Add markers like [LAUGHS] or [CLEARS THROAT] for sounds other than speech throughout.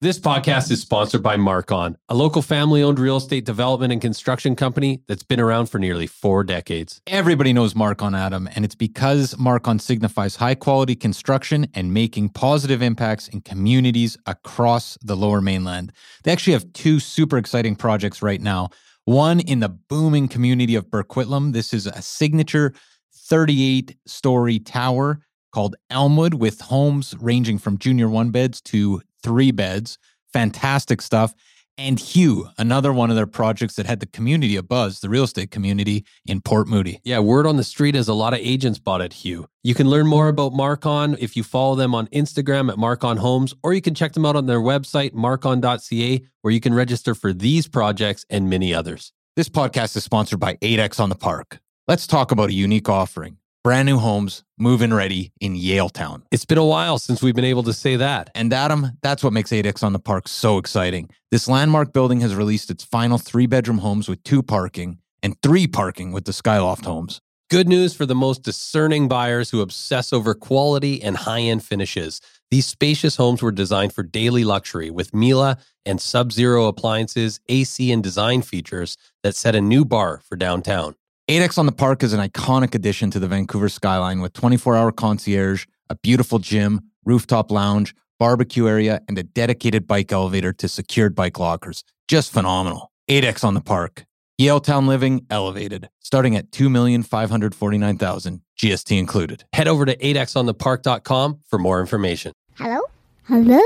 This podcast is sponsored by Marcon, a local family owned real estate development and construction company that's been around for nearly four decades. Everybody knows Marcon Adam, and it's because Marcon signifies high quality construction and making positive impacts in communities across the lower mainland. They actually have two super exciting projects right now. One in the booming community of Burquitlam. This is a signature 38 story tower called Elmwood with homes ranging from junior one beds to three beds. Fantastic stuff. And Hugh, another one of their projects that had the community a buzz, the real estate community in Port Moody. Yeah, word on the street is a lot of agents bought it, Hugh. You can learn more about Marcon if you follow them on Instagram at Marcon Homes, or you can check them out on their website, marcon.ca, where you can register for these projects and many others. This podcast is sponsored by 8X on the Park. Let's talk about a unique offering brand new homes, move in ready in Yaletown. It's been a while since we've been able to say that. And Adam, that's what makes 8X on the Park so exciting. This landmark building has released its final three bedroom homes with two parking and three parking with the Skyloft homes. Good news for the most discerning buyers who obsess over quality and high end finishes. These spacious homes were designed for daily luxury with Miele and Sub Zero appliances, AC, and design features that set a new bar for downtown. 8X on the Park is an iconic addition to the Vancouver skyline with 24 hour concierge, a beautiful gym, rooftop lounge, barbecue area, and a dedicated bike elevator to secured bike lockers. Just phenomenal. 8X on the Park. Yaletown Living Elevated, starting at 2549000 GST included. Head over to 8xonthepark.com for more information. Hello? Hello?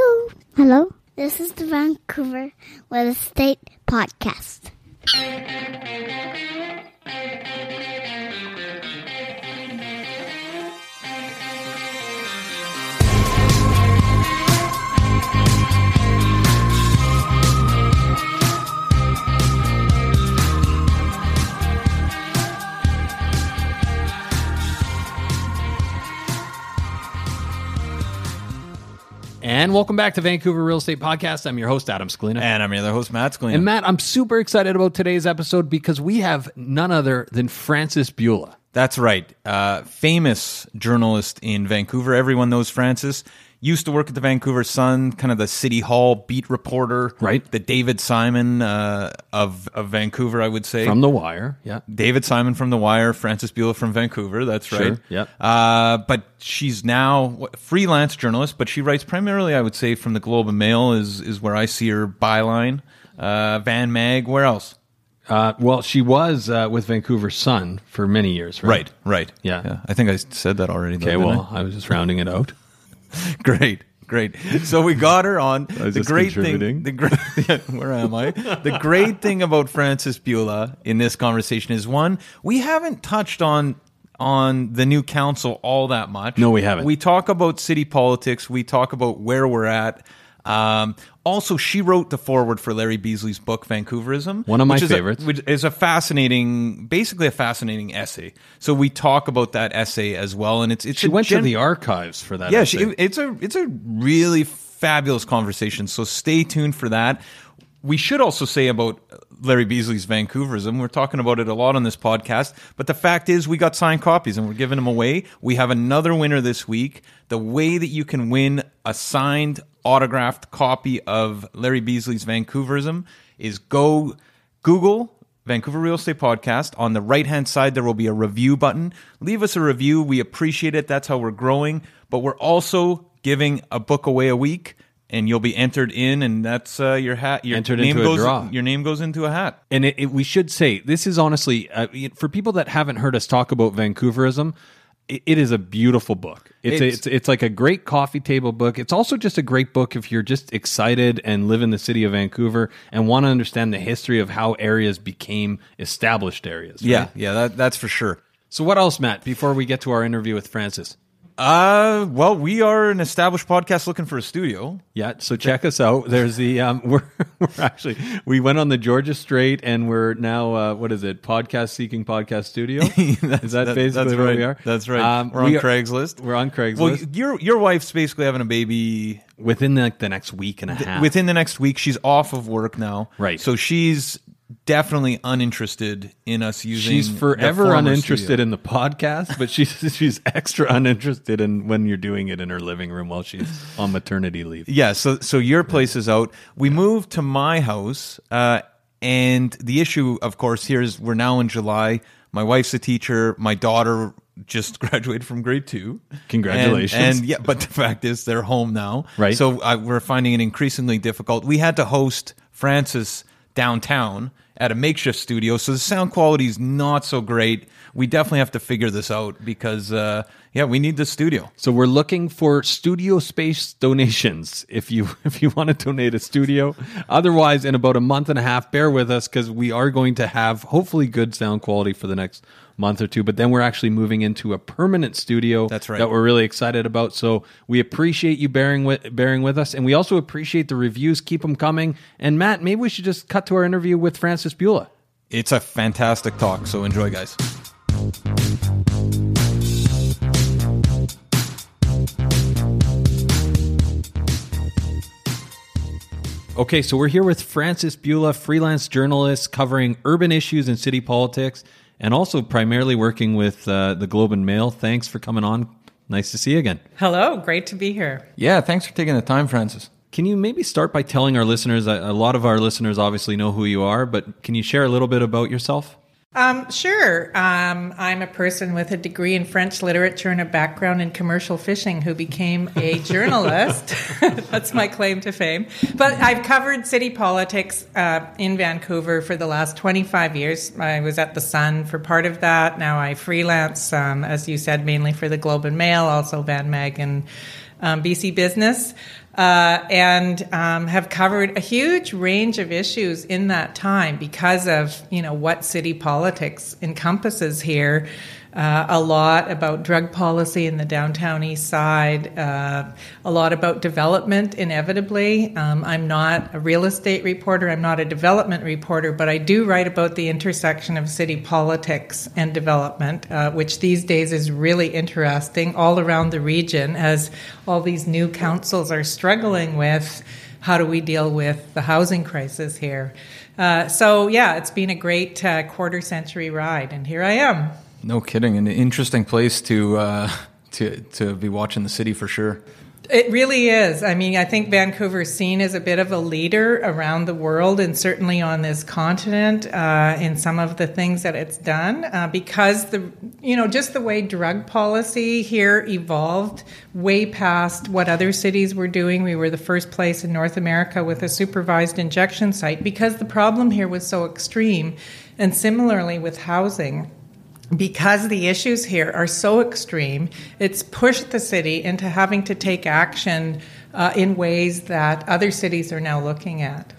Hello? This is the Vancouver Real Estate Podcast. And welcome back to Vancouver Real Estate Podcast. I'm your host, Adam Scalina. And I'm your other host, Matt Scalina. And Matt, I'm super excited about today's episode because we have none other than Frances Bula. That's right. Uh, famous journalist in Vancouver. Everyone knows Frances. Used to work at the Vancouver Sun, kind of the city hall beat reporter. Right. The David Simon uh, of, of Vancouver, I would say. From The Wire, yeah. David Simon from The Wire, Frances Bula from Vancouver. That's Sure, right. yep. Uh, but she's now freelance journalist, but she writes primarily, I would say, from the Globe and Mail is is where I see her byline. Uh, Van Mag. Where else? Uh, well, she was uh, with Vancouver Sun for many years, right? Right. Right. Yeah. I think I said that already. though, Okay, well, I was just rounding it out. [LAUGHS] Great. Great. So we got her on. the great thing. The great. [LAUGHS] yeah, where am I? The great thing about Frances Bula in this conversation is one we haven't touched on on the new council all that much. No, we haven't. We talk about city politics. We talk about where we're at. Um, also, she wrote the foreword for Larry Beasley's book Vancouverism, One of my which is a- favorites. which is a fascinating, basically a fascinating essay. So we talk about that essay as well, and it's it's She went gen- to the archives for that. yeah, she, it's a it's a really fabulous conversation. So stay tuned for that. We should also say about Larry Beasley's Vancouverism. We're talking about it a lot on this podcast, but the fact is, we got signed copies and we're giving them away. We have another winner this week. The way that you can win a signed, autographed copy of Larry Beasley's Vancouverism is go Google Vancouver Real Estate Podcast. On the right hand side, there will be a review button. Leave us a review. We appreciate it. That's how we're growing. But we're also giving a book away a week, and you'll be entered in, and that's uh, your hat. Your Entered name into a goes, draw. Your name goes into a hat. and it, it, we should say this is honestly uh, for people that haven't heard us talk about Vancouverism. It, it is a beautiful book. It's, a, It's- it's it's like a great coffee table book. It's also just a great book if you're just excited and live in the city of Vancouver and want to understand the history of how areas became established areas. right? Yeah, yeah, that, that's for sure. So what else, Matt? Before we get to our interview with Frances, Uh, well, we are an established podcast looking for a studio. Yeah, so check us out. There's the um, [LAUGHS] we're we're actually we went on the Georgia Straight, and we're now uh, what is it? Podcast seeking podcast studio. [LAUGHS] is that That- basically that's where right. we are? That's right. Um, we're on we are- Craigslist. We're on Craigslist Well, your your wife's basically having a baby within like the next week and a half. within the next week. She's off of work now, Right. So she's definitely uninterested in us using. She's forever uninterested studio. in the podcast, but she's [LAUGHS] she's extra uninterested in when you're doing it in her living room while she's on maternity leave. Yeah, so so your place is out. We moved to my house, uh, and the issue, of course, here is we're now in July. My wife's a teacher. My daughter just [LAUGHS] graduated from grade two. Congratulations. And, and yeah, but the fact is, they're home now. Right. So uh, we're finding it increasingly difficult. We had to host Frances downtown at a makeshift studio, so the sound quality is not so great. We definitely have to figure this out because, uh, yeah, we need the studio. So we're looking for studio space donations. If you [LAUGHS] if you want to donate a studio, otherwise, in about a month and a half, bear with us because we are going to have hopefully good sound quality for the next month or two. But then we're actually moving into a permanent studio. That's right. That we're really excited about. So we appreciate you bearing with bearing with us, and we also appreciate the reviews. Keep them coming. And Matt, maybe we should just cut to our interview with Frances Bula. It's a fantastic talk, so enjoy, guys. Okay, so we're here with Frances Bula, freelance journalist covering urban issues and city politics, and also primarily working with uh, the Globe and Mail. Thanks for coming on. Nice to see you again. Hello, great to be here. Yeah, thanks for taking the time, Frances. Can you maybe start by telling our listeners? A a lot of our listeners obviously know who you are, but can you share a little bit about yourself? Um, sure. Um, I'm a person with a degree in French literature and a background in commercial fishing who became a [LAUGHS] journalist. [LAUGHS] That's my claim to fame. But I've covered city politics uh, in Vancouver for the last 25 years. I was at The Sun for part of that. Now I freelance, um, as you said, mainly for the Globe and Mail, also Van Mag and um, BC Business, uh, and um, have covered a huge range of issues in that time because of you know what city politics encompasses here. Uh, a lot about drug policy in the downtown east side, uh, a lot about development, inevitably. Um, I'm not a real estate reporter, I'm not a development reporter, but I do write about the intersection of city politics and development, uh, which these days is really interesting all around the region as all these new councils are struggling with how do we deal with the housing crisis here. Uh, so, yeah, it's been a great uh, quarter century ride, and here I am. No kidding, an interesting place to uh, to to be watching the city for sure. It really is. I mean, I think Vancouver's seen as a bit of a leader around the world and certainly on this continent uh, in some of the things that it's done uh, because the, you know, just the way drug policy here evolved way past what other cities were doing. We were the first place in North America with a supervised injection site because the problem here was so extreme. And similarly with housing because the issues here are so extreme, it's pushed the city into having to take action uh, in ways that other cities are now looking at.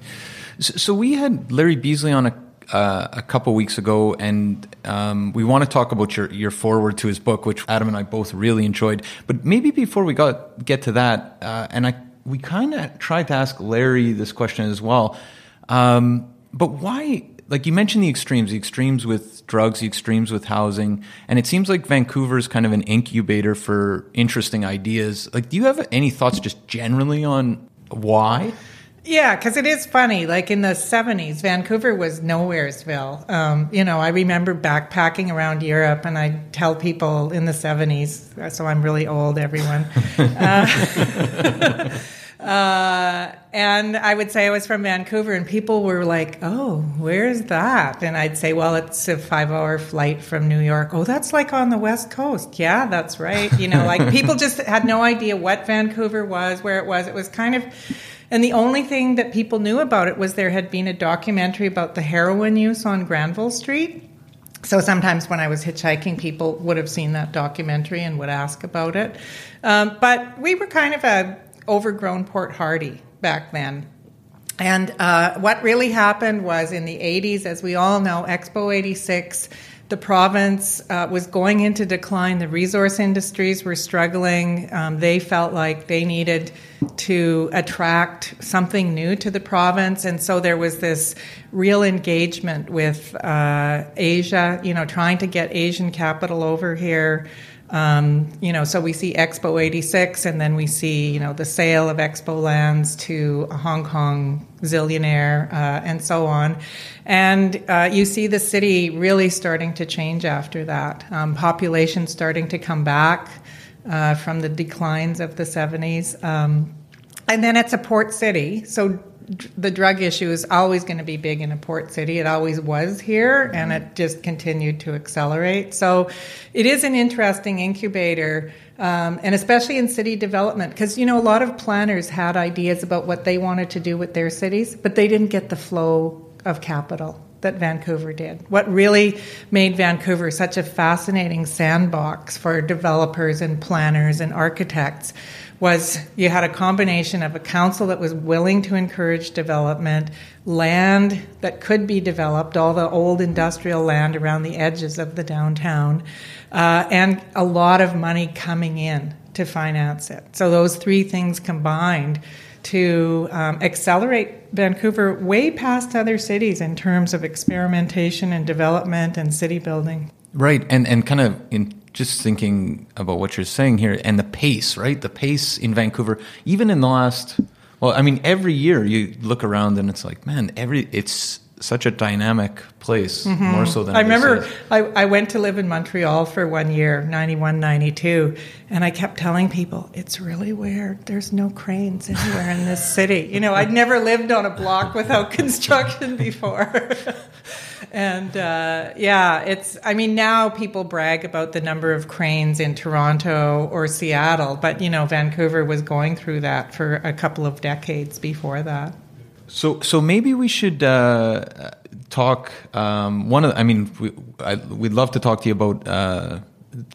So, we had Larry Beasley on a uh, a couple weeks ago, and um, we want to talk about your your foreword to his book, which Adam and I both really enjoyed. But maybe before we got get to that, uh, and I we kind of tried to ask Larry this question as well. Um, but why? Like you mentioned, the extremes, the extremes with drugs, the extremes with housing, and it seems like Vancouver is kind of an incubator for interesting ideas. Like, do you have any thoughts, just generally, on why? Yeah, because it is funny. Like in the 70s, Vancouver was nowheresville. Um, you know, I remember backpacking around Europe, and I tell people in the 70s, so I'm really old, everyone. [LAUGHS] uh, [LAUGHS] uh, and I would say I was from Vancouver, and people were like, oh, where's that? And I'd say, well, it's a five hour flight from New York. Oh, that's like on the West Coast. Yeah, that's right. You know, like [LAUGHS] people just had no idea what Vancouver was, where it was. It was kind of. And the only thing that people knew about it was there had been a documentary about the heroin use on Granville Street. So sometimes when I was hitchhiking, people would have seen that documentary and would ask about it. Um, but we were kind of a overgrown Port Hardy back then. And uh, what really happened was in the 80s, as we all know, Expo 86 the province uh, was going into decline. The resource industries were struggling. Um, they felt like they needed to attract something new to the province, and so there was this real engagement with uh, Asia. You know, trying to get Asian capital over here. Um, you know, so we see Expo 86, and then we see, you know, the sale of Expo lands to a Hong Kong zillionaire, uh, and so on. And uh, you see the city really starting to change after that. Um, population starting to come back uh, from the declines of the 70s. Um, and then it's a port city, so the drug issue is always going to be big in a port city. It always was here, and it just continued to accelerate. So it is an interesting incubator, um, and especially in city development, because you know a lot of planners had ideas about what they wanted to do with their cities, but they didn't get the flow of capital that Vancouver did. What really made Vancouver such a fascinating sandbox for developers and planners and architects was you had a combination of a council that was willing to encourage development, land that could be developed, all the old industrial land around the edges of the downtown, uh, and a lot of money coming in to finance it. So those three things combined to um, accelerate Vancouver way past other cities in terms of experimentation and development and city building. Right, and and kind of in just thinking about what you're saying here and the pace, right? The pace in Vancouver, even in the last, well, I mean, every year you look around and it's like, man, every it's such a dynamic place, mm-hmm. more so than I remember. I, I, went to live in Montreal for one year, 91, 92, and I kept telling people it's really weird. There's no cranes anywhere in this city. You know, I'd never lived on a block without [LAUGHS] construction before. [LAUGHS] and uh, yeah, it's. I mean, now people brag about the number of cranes in Toronto or Seattle, but you know, Vancouver was going through that for a couple of decades before that. So, so maybe we should uh, talk. Um, one of, I mean, we, we'd love to talk to you about uh,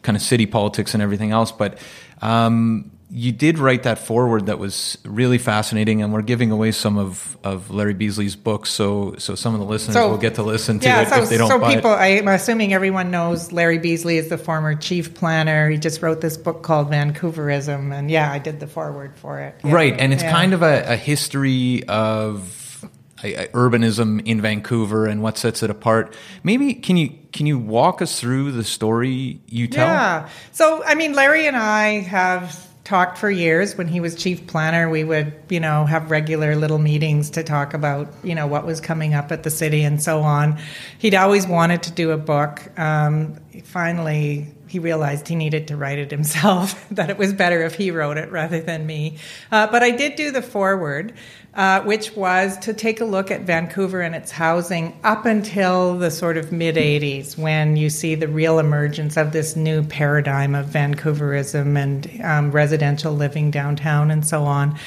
kind of city politics and everything else, but um, you did write that foreword that was really fascinating, and we're giving away some of, of Larry Beasley's books, so so some of the listeners so, will get to listen to yeah, it so, if they don't. So people, it. I'm assuming everyone knows Larry Beasley is the former chief planner. He just wrote this book called Vancouverism, and yeah, I did the foreword for it. Yeah. Right, and it's yeah. kind of a, a history of urbanism in Vancouver and what sets it apart. Maybe can you can you walk us through the story you tell? Yeah. So I mean, Larry and I have talked for years. When he was chief planner we would you know have regular little meetings to talk about you know what was coming up at the city and so on. He'd always wanted to do a book. Um, finally he realized he needed to write it himself [LAUGHS] that it was better if he wrote it rather than me. Uh, but i did do the foreword uh, which was to take a look at Vancouver and its housing up until the sort of mid 80s when you see the real emergence of this new paradigm of Vancouverism and um, residential living downtown and so on.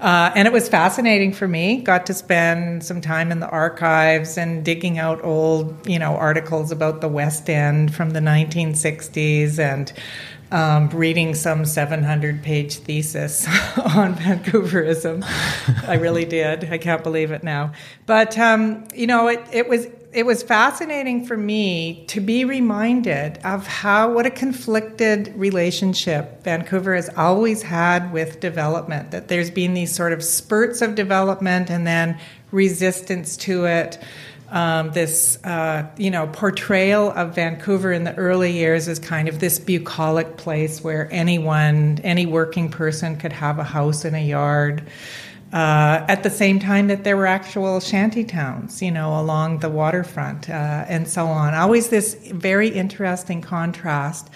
Uh, and it was fascinating for me. Got to spend some time in the archives and digging out old, you know, articles about the West End from the 1960s and um, reading some 700 page thesis [LAUGHS] on Vancouverism. I really did. I can't believe it now. But, um, you know, it, it was. It was fascinating for me to be reminded of how what a conflicted relationship Vancouver has always had with development. That there's been these sort of spurts of development and then resistance to it um, this uh, you know portrayal of Vancouver in the early years as kind of this bucolic place where anyone, any working person, could have a house and a yard. Uh, at the same time that there were actual shanty towns, you know, along the waterfront uh, and so on. Always this very interesting contrast.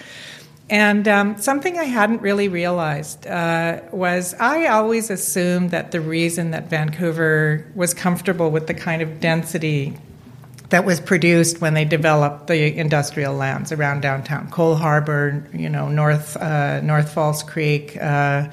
And um, something I hadn't really realized uh, was I always assumed that the reason that Vancouver was comfortable with the kind of density that was produced when they developed the industrial lands around downtown, Coal Harbor, you know, North uh, North False Creek. Uh,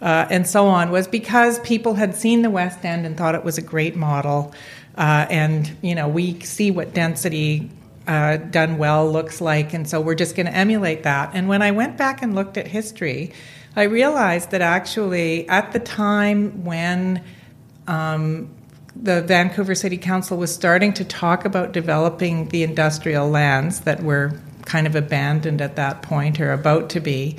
uh, and so on was because people had seen the West End and thought it was a great model, uh, and you know we see what density uh, done well looks like, and so we're just going to emulate that. And when I went back and looked at history, I realized that actually at the time when um, the Vancouver City Council was starting to talk about developing the industrial lands that were kind of abandoned at that point or about to be,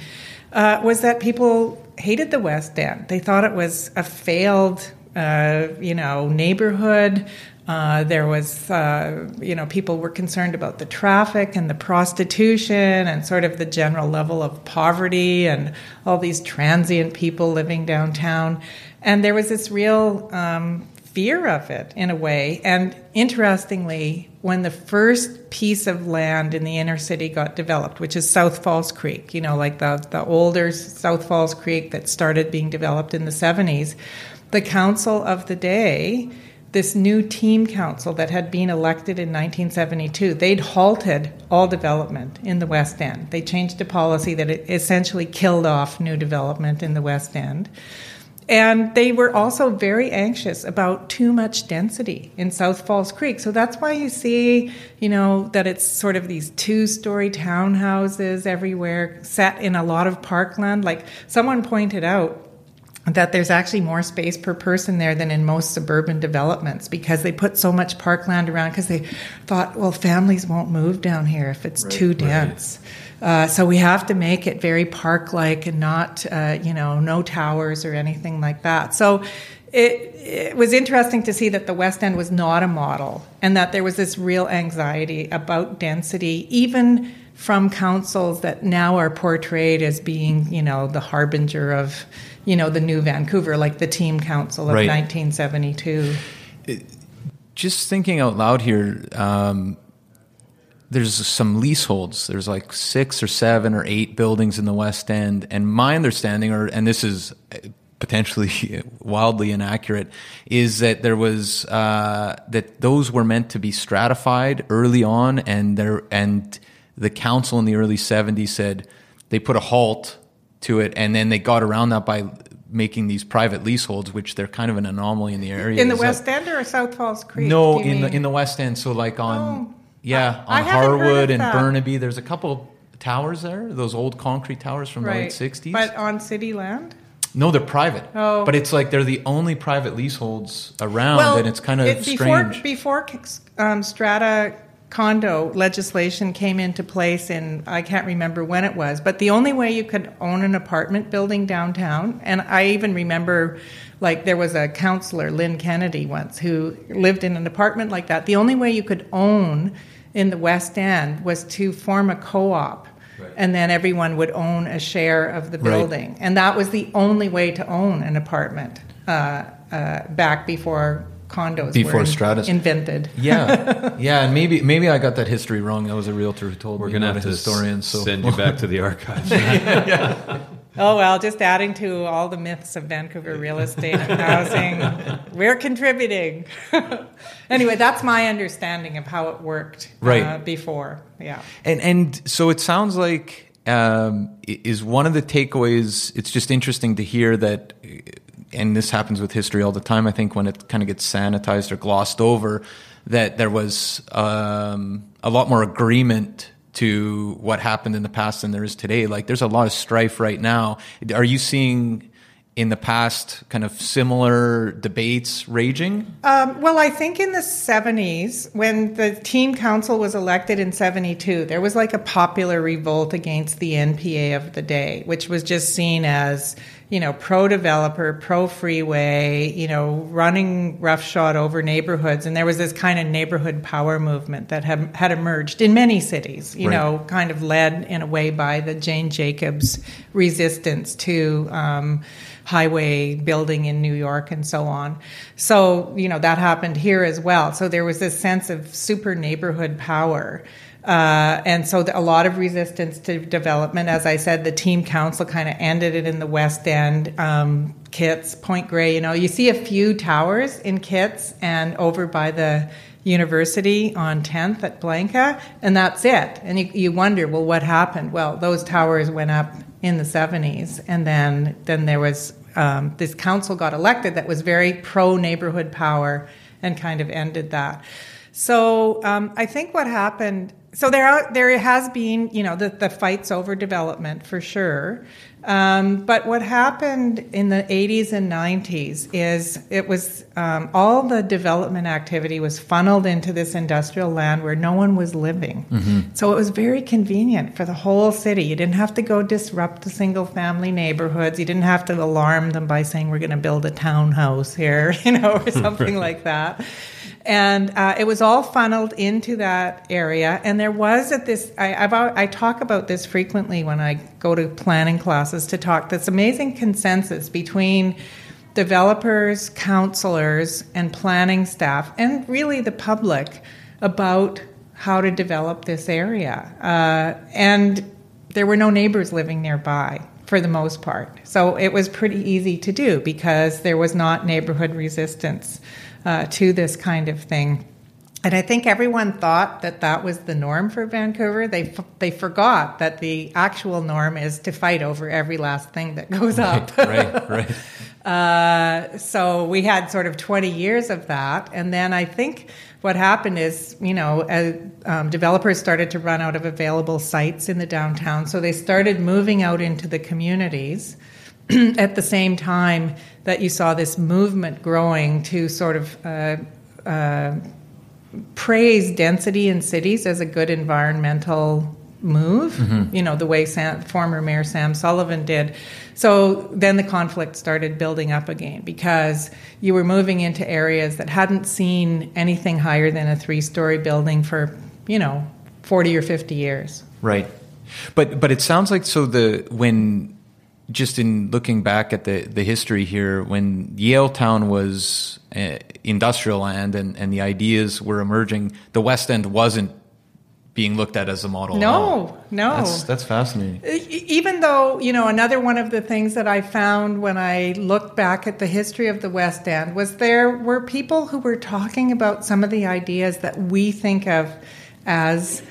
uh, was that people hated the West End. They thought it was a failed, uh, you know, neighborhood. Uh, there was, uh, you know, people were concerned about the traffic and the prostitution and sort of the general level of poverty and all these transient people living downtown. And there was this real um, fear of it in a way. And interestingly, when the first piece of land in the inner city got developed, which is South False Creek, you know, like the, the older South False Creek that started being developed in the 70s, the council of the day, this new team council that had been elected in 1972, they'd halted all development in the West End. They changed a policy that essentially killed off new development in the West End. And they were also very anxious about too much density in South False Creek. So that's why you see, you know, that it's sort of these two story townhouses everywhere, set in a lot of parkland. Like someone pointed out, that there's actually more space per person there than in most suburban developments because they put so much parkland around because they thought, well, families won't move down here if it's right, too dense. Right. Uh, so we have to make it very park-like and not, uh, you know, no towers or anything like that. So it, it, was interesting to see that the West End was not a model and that there was this real anxiety about density, even from councils that now are portrayed as being, you know, the harbinger of, you know, the new Vancouver, like the Team Council of right. 1972. Just thinking out loud here, um, there's some leaseholds. There's like six or seven or eight buildings in the West End, and my understanding, or and this is potentially [LAUGHS] wildly inaccurate, is that there was uh, that those were meant to be stratified early on, and there and the council in the early '70s said they put a halt to it, and then they got around that by making these private leaseholds, which they're kind of an anomaly in the area. In the West that, End or South False Creek? No, in mean? the in the West End. So like on. Yeah, on Harwood and that. Burnaby. There's a couple towers there, those old concrete towers from right. the late 60s. But on city land? No, they're private. Oh. But it's like they're the only private leaseholds around, well, and it's kind of it, strange. Before, before um, strata condo legislation came into place in I can't remember when it was, but the only way you could own an apartment building downtown, and I even remember like there was a counselor, Lynn Kennedy, once who lived in an apartment like that. The only way you could own in the West End was to form a co op. Right. And then everyone would own a share of the building. Right. And that was the only way to own an apartment uh, uh, back before condos before Stratus invented. Yeah, [LAUGHS] yeah, and maybe maybe I got that history wrong. That was a realtor who told We're me. We're gonna have to historian, so send you back to the [LAUGHS] archives. yeah. Oh well, just adding to all the myths of Vancouver real estate and housing. [LAUGHS] We're contributing. [LAUGHS] anyway, that's my understanding of how it worked uh, right. Uh, before. Yeah. And and so it sounds like um, is one of the takeaways. It's just interesting to hear that, and this happens with history all the time. I think when it kind of gets sanitized or glossed over, that there was um, a lot more agreement to what happened in the past than there is today. Like there's a lot of strife right now. Are you seeing in the past kind of similar debates raging? Um, well, I think in the 70s, when the team council was elected in 72, there was like a popular revolt against the NPA of the day, which was just seen as you know, pro developer, pro freeway, you know, running roughshod over neighborhoods. And there was this kind of neighborhood power movement that had, had emerged in many cities, you right. know, kind of led in a way by the Jane Jacobs resistance to um, highway building in New York and so on. So, you know, that happened here as well. So there was this sense of super neighborhood power. Uh, and so the, a lot of resistance to development. As I said, the team council kind of ended it in the West End. Um, Kits, Point Grey, you know, you see a few towers in Kits and over by the university on 10th at Blanca, and that's it. And you, you wonder, well, what happened? Well, those towers went up in the 70s, and then, then there was um, this council got elected that was very pro neighborhood power and kind of ended that. So um, I think what happened so there are, there has been you know the, the fights over development for sure um, but what happened in the 80s and 90s is it was um, all the development activity was funneled into this industrial land where no one was living. Mm-hmm. So it was very convenient for the whole city. You didn't have to go disrupt the single family neighborhoods. You didn't have to alarm them by saying, we're going to build a townhouse here, [LAUGHS] you know, or [LAUGHS] something like that and uh, it was all funneled into that area. And there was at this, I, I've, I talk about this frequently when I go to planning classes to talk. This amazing consensus between developers, counselors, and planning staff, and really the public about how to develop this area. Uh, and there were no neighbors living nearby for the most part. So it was pretty easy to do because there was not neighborhood resistance uh, to this kind of thing. And I think everyone thought that that was the norm for Vancouver. They f- they forgot that the actual norm is to fight over every last thing that goes up. right, right. [LAUGHS] Uh, so we had sort of 20 years of that, and then I think what happened is, you know, uh, um, developers started to run out of available sites in the downtown, so they started moving out into the communities. [CLEARS THROAT] at the same time that you saw this movement growing to sort of uh, uh, praise density in cities as a good environmental move, mm-hmm. you know, the way Sam, former Mayor Sam Sullivan did. So then the conflict started building up again because you were moving into areas that hadn't seen anything higher than a three story building for, you know, 40 or 50 years. Right. But but it sounds like so the when just in looking back at the, the history here, when Yaletown was uh, industrial land and, and the ideas were emerging, the West End wasn't being looked at as a model. No, no. That's, that's fascinating. Even though, you know, another one of the things that I found when I looked back at the history of the West End was there were people who were talking about some of the ideas that we think of as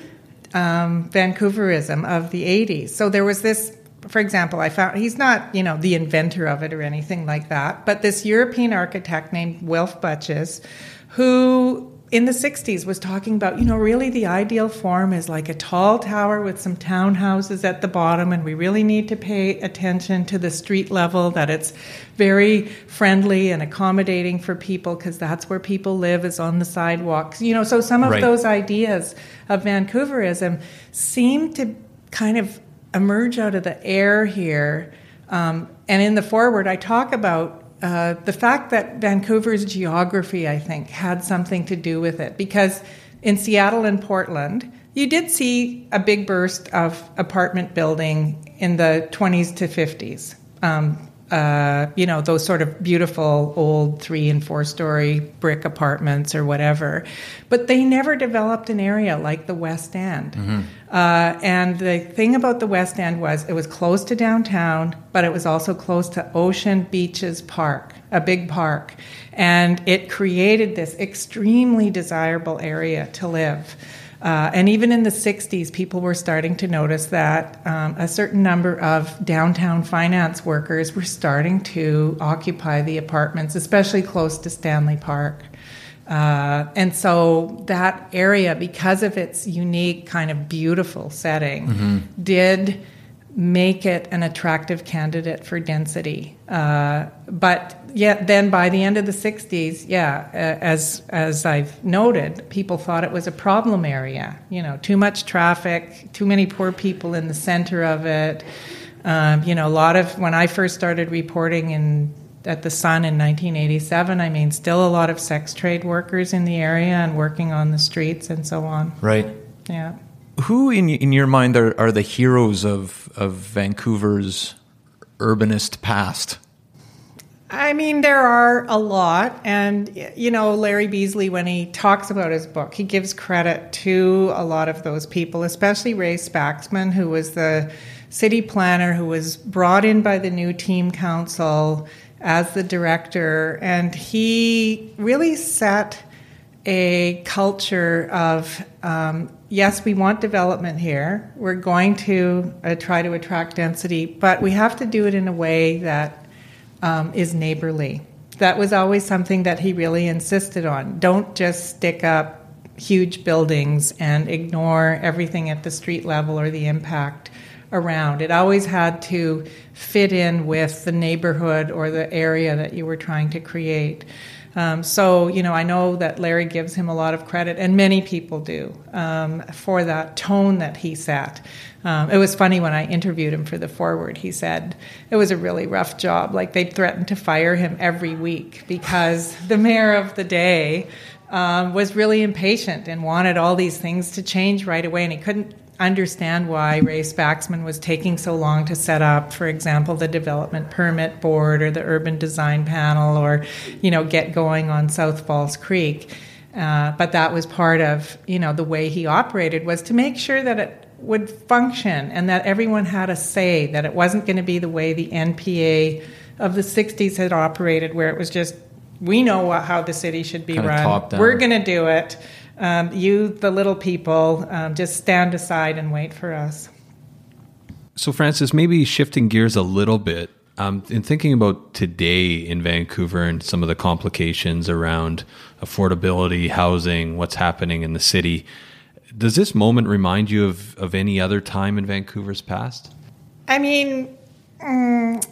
um, Vancouverism of the 80s. So there was this for example, I found he's not, you know, the inventor of it or anything like that, but this European architect named Wilf Butches, who in the 60s was talking about, you know, really the ideal form is like a tall tower with some townhouses at the bottom, and we really need to pay attention to the street level, that it's very friendly and accommodating for people because that's where people live, is on the sidewalks. You know, so some of right. those ideas of Vancouverism seem to kind of emerge out of the air here. Um, and in the foreword, I talk about uh, the fact that Vancouver's geography, I think, had something to do with it. Because in Seattle and Portland, you did see a big burst of apartment building in the 20s to 50s. Um, uh, you know, those sort of beautiful old three and four story brick apartments or whatever. But they never developed an area like the West End. Mm-hmm. Uh, and the thing about the West End was it was close to downtown, but it was also close to Ocean Beaches Park, a big park. And it created this extremely desirable area to live. Uh, and even in the 60s, people were starting to notice that um, a certain number of downtown finance workers were starting to occupy the apartments, especially close to Stanley Park. Uh, and so that area, because of its unique, kind of beautiful setting, mm-hmm. did make it an attractive candidate for density. Uh, but yet, then by the end of the 60s, yeah, as, as I've noted, people thought it was a problem area. You know, too much traffic, too many poor people in the center of it. Um, you know, a lot of, when I first started reporting in at the Sun in 1987, I mean, still a lot of sex trade workers in the area and working on the streets and so on. Right. Yeah who in in your mind are, are the heroes of of Vancouver's urbanist past? I mean, there are a lot. And, you know, Larry Beasley, when he talks about his book, he gives credit to a lot of those people, especially Ray Spaxman, who was the city planner who was brought in by the new team council as the director. And he really set a culture of um, yes, we want development here. We're going to uh, try to attract density, but we have to do it in a way that um, is neighborly. That was always something that he really insisted on. Don't just stick up huge buildings and ignore everything at the street level or the impact around. It always had to fit in with the neighborhood or the area that you were trying to create. Um, so, you know, I know that Larry gives him a lot of credit, and many people do, um, for that tone that he set. Um, it was funny when I interviewed him for the foreword. He said it was a really rough job. Like they threatened to fire him every week because [LAUGHS] the mayor of the day um, was really impatient and wanted all these things to change right away, and he couldn't understand why Ray Spaxman was taking so long to set up, for example, the development permit board or the urban design panel, or you know, get going on South False Creek. Uh, but that was part of you know the way he operated was to make sure that it would function and that everyone had a say, that it wasn't going to be the way the NPA of the 60s had operated, where it was just, we know what, how the city should be Kinda run. We're going to do it. Um, you, the little people, um, just stand aside and wait for us. So, Frances, maybe shifting gears a little bit, um, in thinking about today in Vancouver and some of the complications around affordability, housing, what's happening in the city, does this moment remind you of, of any other time in Vancouver's past? I mean, mm,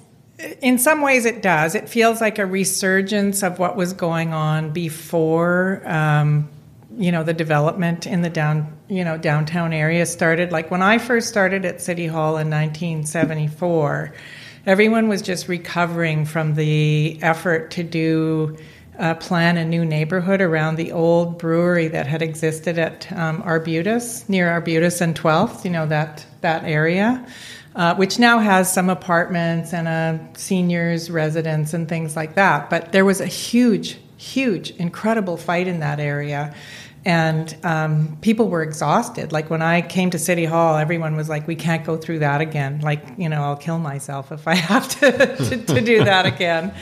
in some ways it does. It feels like a resurgence of what was going on before, um, you know, the development in the down, you know, downtown area started. Like when I first started at City Hall in 1974, everyone was just recovering from the effort to do uh, plan a new neighborhood around the old brewery that had existed at um, Arbutus, near Arbutus and 12th, you know, that, that area, uh, which now has some apartments and a seniors' residence and things like that. But there was a huge, huge, incredible fight in that area. And um, people were exhausted. Like when I came to City Hall, everyone was like, "We can't go through that again. Like, you know, I'll kill myself if I [LAUGHS] have to to, to do that again."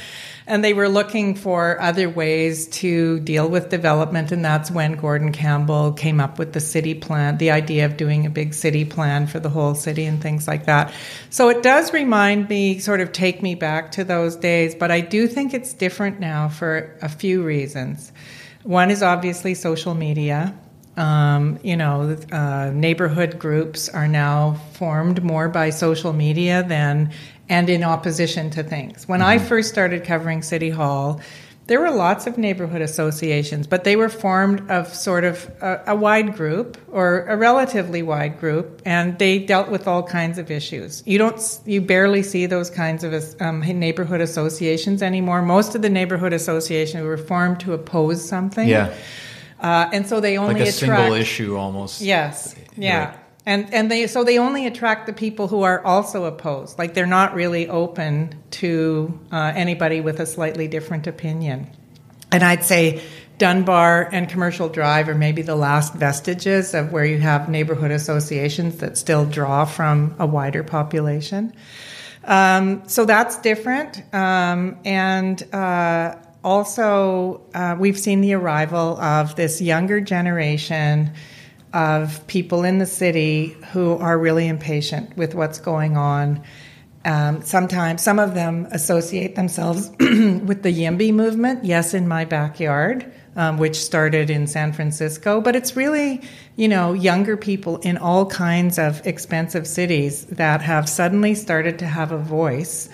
and they were looking for other ways to deal with development and that's when gordon campbell came up with the city plan the idea of doing a big city plan for the whole city and things like that so it does remind me sort of take me back to those days but i do think it's different now for a few reasons one is obviously social media um, you know, uh, neighborhood groups are now formed more by social media than and in opposition to things. When I first started covering City Hall, there were lots of neighborhood associations, but they were formed of sort of a, a wide group or a relatively wide group, and they dealt with all kinds of issues. You don't, you barely see those kinds of um, neighborhood associations anymore. Most of the neighborhood associations were formed to oppose something. Yeah. Uh, and so they only Like a attract, single issue almost. Yes. Yeah. Right. And and they so they only attract the people who are also opposed. Like they're not really open to uh, anybody with a slightly different opinion. And I'd say Dunbar and Commercial Drive are maybe the last vestiges of where you have neighborhood associations that still draw from a wider population. Um, so that's different. Um, and uh, also, uh, we've seen the arrival of this younger generation of people in the city who are really impatient with what's going on. Um, sometimes, some of them associate themselves [CLEARS THROAT] with the YIMBY movement, Yes in My Backyard, um, which started in San Francisco. But it's really, you know, younger people in all kinds of expensive cities that have suddenly started to have a voice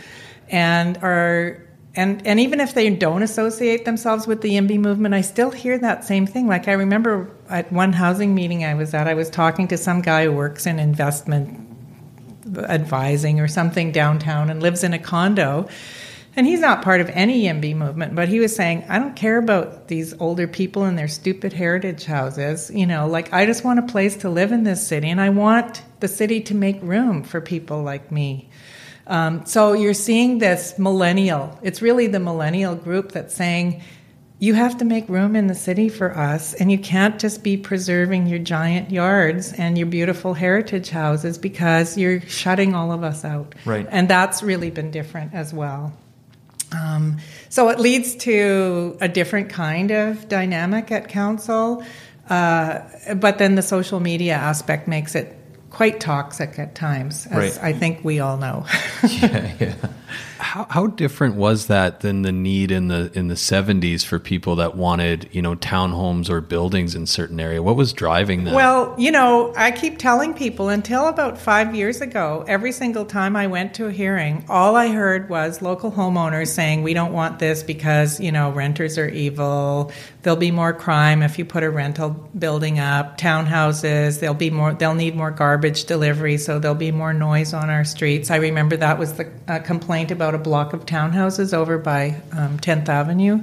and are and and even if they don't associate themselves with the YIMBY movement, I still hear that same thing. Like I remember at one housing meeting I was at, I was talking to some guy who works in investment advising or something downtown and lives in a condo. And he's not part of any YIMBY movement, but he was saying, I don't care about these older people and their stupid heritage houses. You know, like I just want a place to live in this city and I want the city to make room for people like me. Um, so you're seeing this millennial, it's really the millennial group that's saying, you have to make room in the city for us, and you can't just be preserving your giant yards and your beautiful heritage houses because you're shutting all of us out. Right. And that's really been different as well. Um, so it leads to a different kind of dynamic at council, uh, but then the social media aspect makes it quite toxic at times, as Right. I think we all know. [LAUGHS] yeah, yeah. How, how different was that than the need in the in the seventies for people that wanted you know townhomes or buildings in certain area? What was driving that? Well, you know, I keep telling people until about five years ago, every single time I went to a hearing, all I heard was local homeowners saying, "We don't want this because you know renters are evil. There'll be more crime if you put a rental building up. Townhouses, there'll be more. They'll need more garbage delivery, so there'll be more noise on our streets." I remember that was the uh, complaint about a block of townhouses over by um, 10th Avenue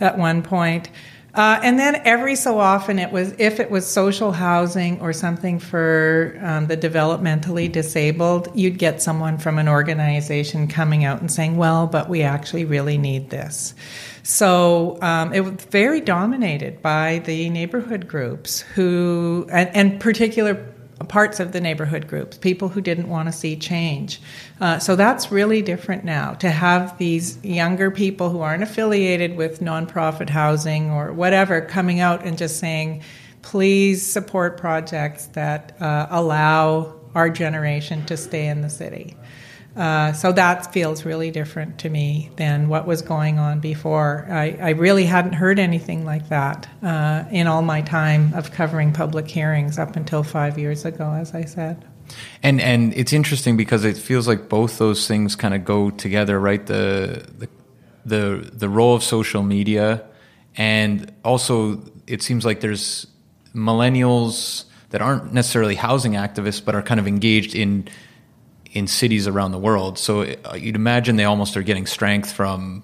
at one point. Uh, and then every so often, it was if it was social housing or something for um, the developmentally disabled, you'd get someone from an organization coming out and saying, "Well, but we actually really need this." So um, it was very dominated by the neighborhood groups who, and, and particular parts of the neighborhood groups, people who didn't want to see change. Uh, so that's really different now to have these younger people who aren't affiliated with nonprofit housing or whatever coming out and just saying, please support projects that uh, allow our generation to stay in the city. Uh, so that feels really different to me than what was going on before. I, I really hadn't heard anything like that uh, in all my time of covering public hearings up until five years ago, as I said. And and it's interesting because it feels like both those things kind of go together, right? The the the the role of social media, and also it seems like there's millennials that aren't necessarily housing activists, but are kind of engaged in in cities around the world. So uh, you'd imagine they almost are getting strength from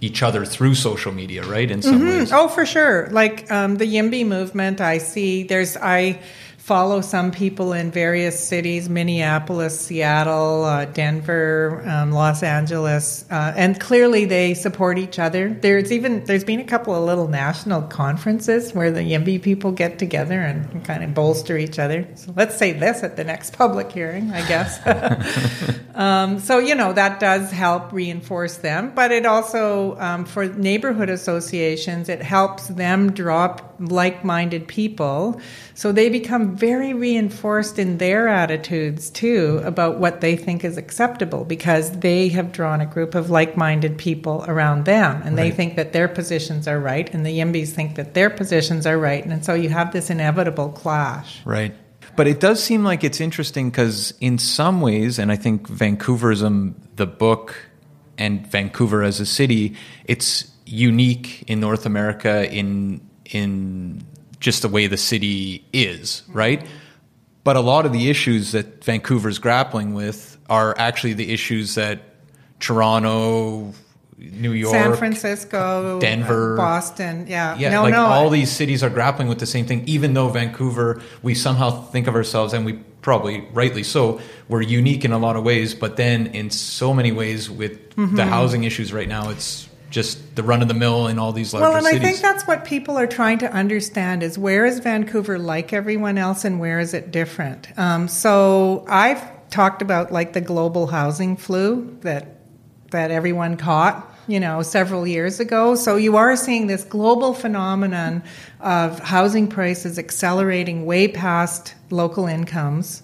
each other through social media, right? In some mm-hmm. ways. Oh, for sure. Like um, the YIMBY movement, I see. There's I follow some people in various cities Minneapolis, Seattle, uh, Denver, um, Los Angeles, uh, and clearly they support each other. There's even there's been a couple of little national conferences where the YIMBY people get together and kind of bolster each other. So let's say this at the next public hearing, I guess. [LAUGHS] um, so you know that does help reinforce them, but it also um, for neighborhood associations it helps them draw like-minded people so they become very reinforced in their attitudes too about what they think is acceptable because they have drawn a group of like minded people around them and right. they think that their positions are right and the Yimbys think that their positions are right. And so you have this inevitable clash. Right. But it does seem like it's interesting because, in some ways, and I think Vancouverism, the book, and Vancouver as a city, it's unique in North America in in just the way the city is, right? But a lot of the issues that Vancouver's grappling with are actually the issues that Toronto, New York, San Francisco, Denver, Boston, yeah, yeah, no, like no, all these cities are grappling with the same thing. Even though Vancouver, we somehow think of ourselves, and we probably rightly so, we're unique in a lot of ways. But then, in so many ways, with mm-hmm. the housing issues right now, it's just the run of the mill in all these larger cities. well, and cities. I think that's what people are trying to understand is where is Vancouver like everyone else and where is it different? Um, so I've talked about like the global housing flu that that everyone caught you know several years ago so you are seeing this global phenomenon of housing prices accelerating way past local incomes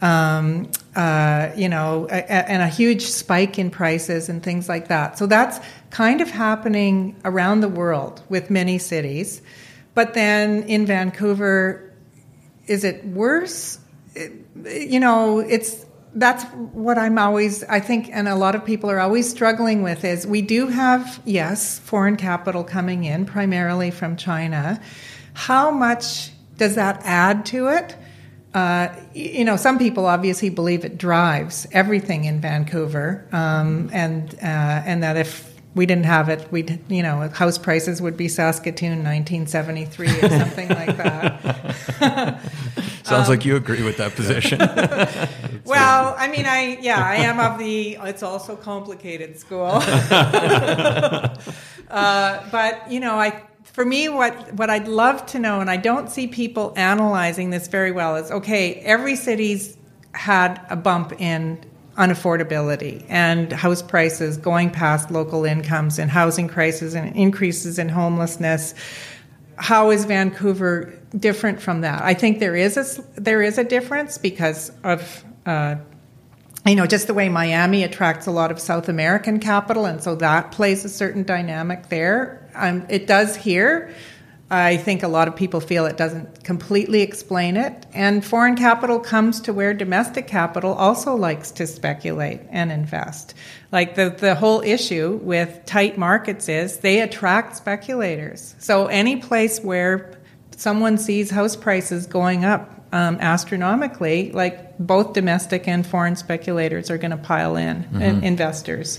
um, uh, you know, a, a, and a huge spike in prices and things like that. So that's kind of happening around the world with many cities. But then in Vancouver, is it worse? It, you know, it's that's what I'm always, I think, and a lot of people are always struggling with is we do have, yes, foreign capital coming in primarily from China. How much does that add to it? Uh, you know, some people obviously believe it drives everything in Vancouver, um, and uh, and that if we didn't have it, we'd you know house prices would be Saskatoon 1973 or something like that. [LAUGHS] Sounds um, like you agree with that position. [LAUGHS] well, I mean, I yeah, I am of the it's also complicated school. [LAUGHS] uh, but you know, I for me, what, what I'd love to know, and I don't see people analyzing this very well, is okay, every city's had a bump in unaffordability and house prices going past local incomes and housing crisis and increases in homelessness. How is Vancouver different from that? I think there is a, there is a difference because of uh, you know, just the way Miami attracts a lot of South American capital, and so that plays a certain dynamic there. Um, it does here. I think a lot of people feel it doesn't completely explain it. And foreign capital comes to where domestic capital also likes to speculate and invest. Like the, the whole issue with tight markets is they attract speculators. So any place where someone sees house prices going up um, astronomically, like both domestic and foreign speculators are going to pile in, mm-hmm. investors.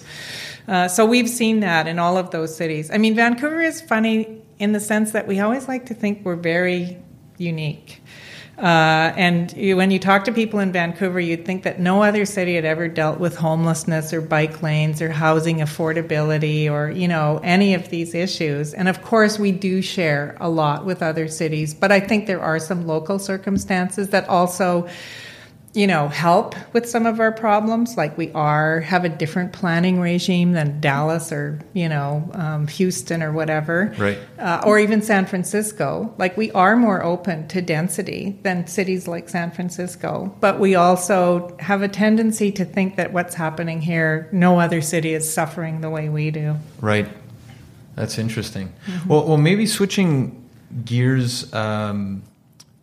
Uh, so we've seen that in all of those cities. I mean, Vancouver is funny in the sense that we always like to think we're very unique. Uh, and you, when you talk to people in Vancouver, you'd think that no other city had ever dealt with homelessness or bike lanes or housing affordability or you know any of these issues. And of course, we do share a lot with other cities, but I think there are some local circumstances that also you know, help with some of our problems. Like we are have a different planning regime than Dallas or you know um, Houston or whatever, right? Uh, or even San Francisco. Like we are more open to density than cities like San Francisco, but we also have a tendency to think that what's happening here, no other city is suffering the way we do. Right. That's interesting. Mm-hmm. Well, well, maybe switching gears. Um,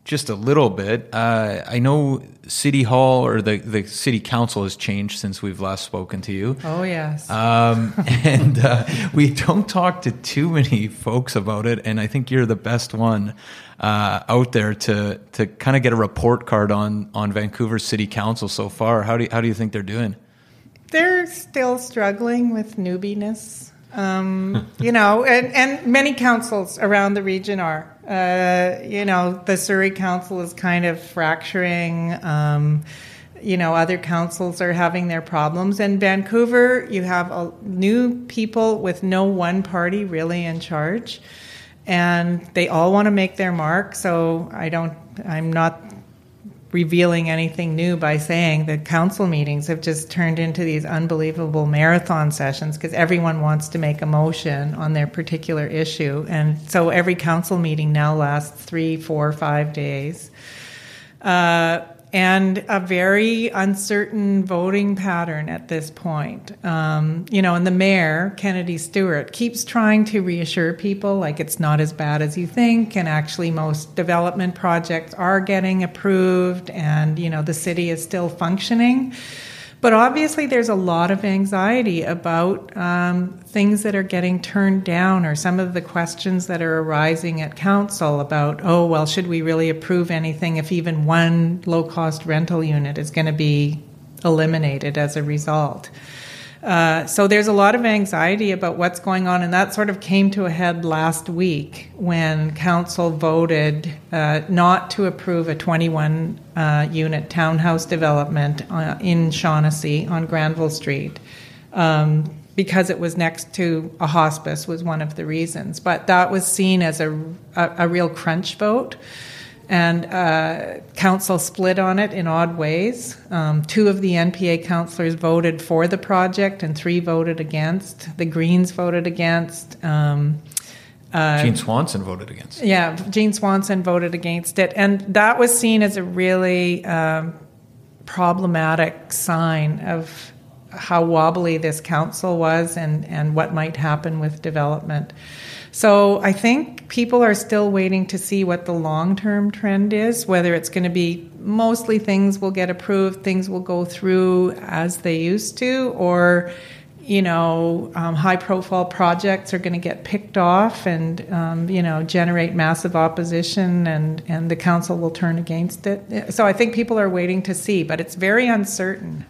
just a little bit. Uh, I know City Hall or the, the City Council has changed since we've last spoken to you. Oh, yes. Um, [LAUGHS] and uh, we don't talk to too many folks about it. And I think you're the best one uh, out there to, to kind of get a report card on, on Vancouver City Council so far. How do you, how do you think they're doing? They're still struggling with newbiness. Um, you know, and, and many councils around the region are. Uh, you know, the Surrey Council is kind of fracturing. Um, you know, other councils are having their problems. In Vancouver, you have a, new people with no one party really in charge, and they all want to make their mark. So I don't, I'm not revealing anything new by saying that council meetings have just turned into these unbelievable marathon sessions because everyone wants to make a motion on their particular issue. And so every council meeting now lasts three, four, five days. Uh, and a very uncertain voting pattern at this point. Um, you know, and the mayor, Kennedy Stewart, keeps trying to reassure people like it's not as bad as you think, and actually, most development projects are getting approved, and, you know, the city is still functioning. But obviously, there's a lot of anxiety about um, things that are getting turned down or some of the questions that are arising at council about, oh, well, should we really approve anything if even one low cost rental unit is going to be eliminated as a result? Uh, so there's a lot of anxiety about what's going on, and that sort of came to a head last week when council voted uh, not to approve a 21 uh, unit townhouse development uh, in Shaughnessy on Granville Street. Um, because it was next to a hospice was one of the reasons, but that was seen as a, a, a real crunch vote and uh, council split on it in odd ways. Um, two of the NPA councillors voted for the project, and three voted against. The Greens voted against. Um, uh, Jean Swanson voted against. Yeah, Jean Swanson voted against it, and that was seen as a really um, problematic sign of how wobbly this council was and, and what might happen with development. So I think people are still waiting to see what the long term trend is, whether it's going to be mostly things will get approved, things will go through as they used to, or you know, um, high profile projects are going to get picked off and, um, you know, generate massive opposition and, and the council will turn against it. So I think people are waiting to see, but it's very uncertain.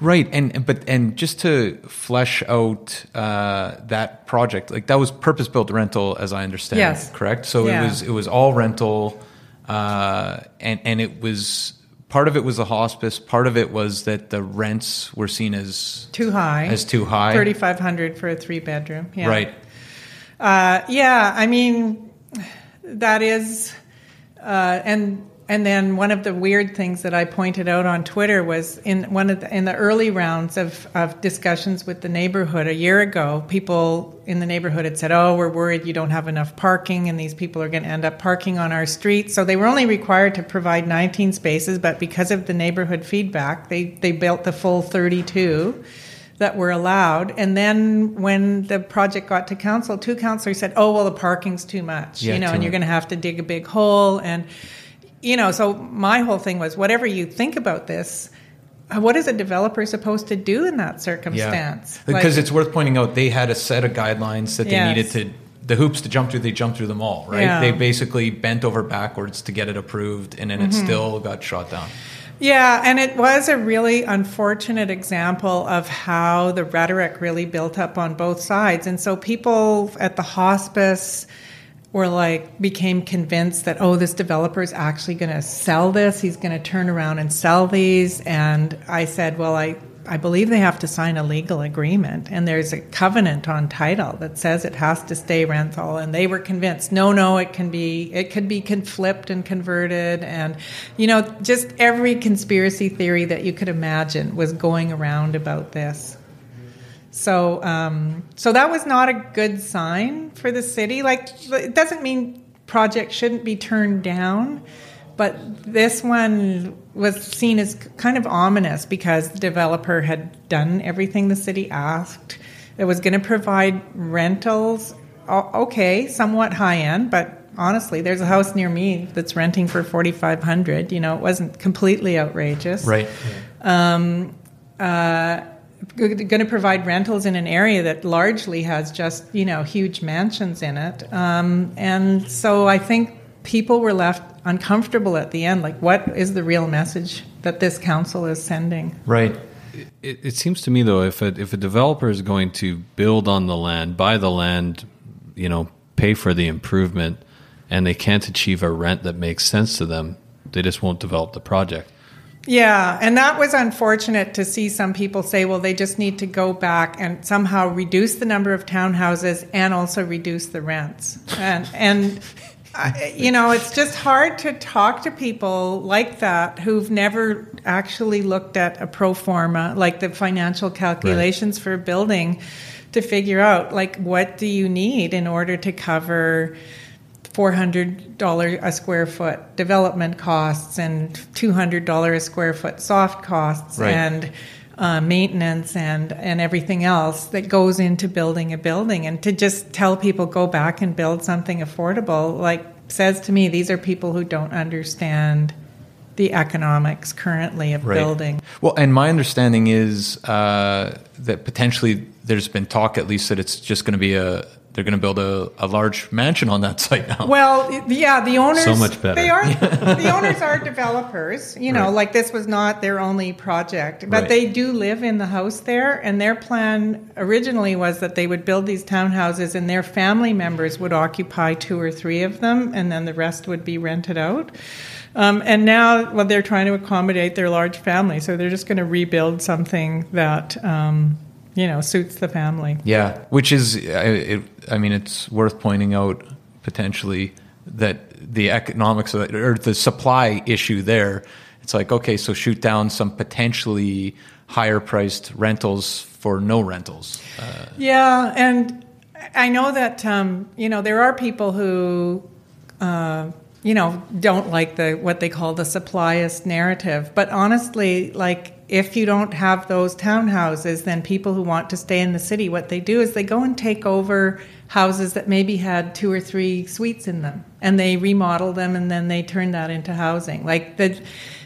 Right, and but and just to flesh out uh, that project, like that was purpose built rental, as I understand. Yes, it, correct. So yeah. it was it was all rental, uh, and and it was part of it was a hospice. Part of it was that the rents were seen as too high, as too high, thirty five hundred for a three bedroom. Yeah. Right. Uh, yeah, I mean that is, uh, and and then one of the weird things that I pointed out on Twitter was in one of the, in the early rounds of, of discussions with the neighborhood a year ago, people in the neighborhood had said, "Oh, we're worried you don't have enough parking, and these people are going to end up parking on our street." So they were only required to provide 19 spaces, but because of the neighborhood feedback, they they built the full 32 that were allowed. And then when the project got to council, two councilors said, "Oh, well, the parking's too much, Yeah, you know, and you're going to have to dig a big hole." And you know, so my whole thing was, whatever you think about this, uh, what is a developer supposed to do in that circumstance? Because Like- it's worth pointing out they had a set of guidelines that they Yes. needed to the hoops to jump through. They jumped through them all, right? Yeah. They basically bent over backwards to get it approved, and then it Mm-hmm. still got shot down. Yeah, and it was a really unfortunate example of how the rhetoric really built up on both sides. And so people at the hospice were like, became convinced that, oh, this developer is actually going to sell this. He's going to turn around and sell these. And I said, well, I, I believe they have to sign a legal agreement. And there's a covenant on title that says it has to stay rental. And they were convinced, no, no, it can be, it could be flipped and converted. And, you know, just every conspiracy theory that you could imagine was going around about this. So, um, so that was not a good sign for the city. Like, it doesn't mean projects shouldn't be turned down, but this one was seen as kind of ominous because the developer had done everything the city asked. It was going to provide rentals, okay, somewhat high end, but honestly, there's a house near me that's renting for forty five hundred. You know, it wasn't completely outrageous Right. Going to provide rentals in an area that largely has just you know huge mansions in it um, and so i think people were left uncomfortable at the end like what is the real message that this council is sending Right. It, it seems to me though, if a, if a developer is going to build on the land, buy the land, you know, pay for the improvement, and they can't achieve a rent that makes sense to them, they just won't develop the project. Yeah, and that was unfortunate to see some people say, well, they just need to go back and somehow reduce the number of townhouses and also reduce the rents. And and [LAUGHS] I- you know, it's just hard to talk to people like that who've never actually looked at a pro forma, like the financial calculations for a building, to figure out like what do you need in order to cover four hundred dollar a square foot development costs and two hundred dollar a square foot soft costs Right. and uh, maintenance and and everything else that goes into building a building and to just tell people go back and build something affordable like says to me these are people who don't understand the economics currently of Right. building Well, and my understanding is uh, that potentially there's been talk, at least, that it's just going to be a they're going to build a, a large mansion on that [LAUGHS] site now. Well, yeah, the owners. So much better. They are [LAUGHS] the owners are developers. You know, Right. like this was not their only project, but Right. they do live in the house there. And their plan originally was that they would build these townhouses, and their family members would occupy two or three of them, and then the rest would be rented out. Um, and now, well, they're trying to accommodate their large family, so they're just going to rebuild something that um, you know suits the family. Yeah, which is, I, it, I mean, it's worth pointing out potentially that the economics of it, or the supply issue there. It's like okay, so shoot down some potentially higher priced rentals for no rentals. Yeah, and I know that um, you know there are people who uh, you know don't like the what they call the supplyist narrative, but honestly, like if you don't have those townhouses, then people who want to stay in the city, what they do is they go and take over houses that maybe had two or three suites in them, and they remodel them, and then they turn that into housing. Like the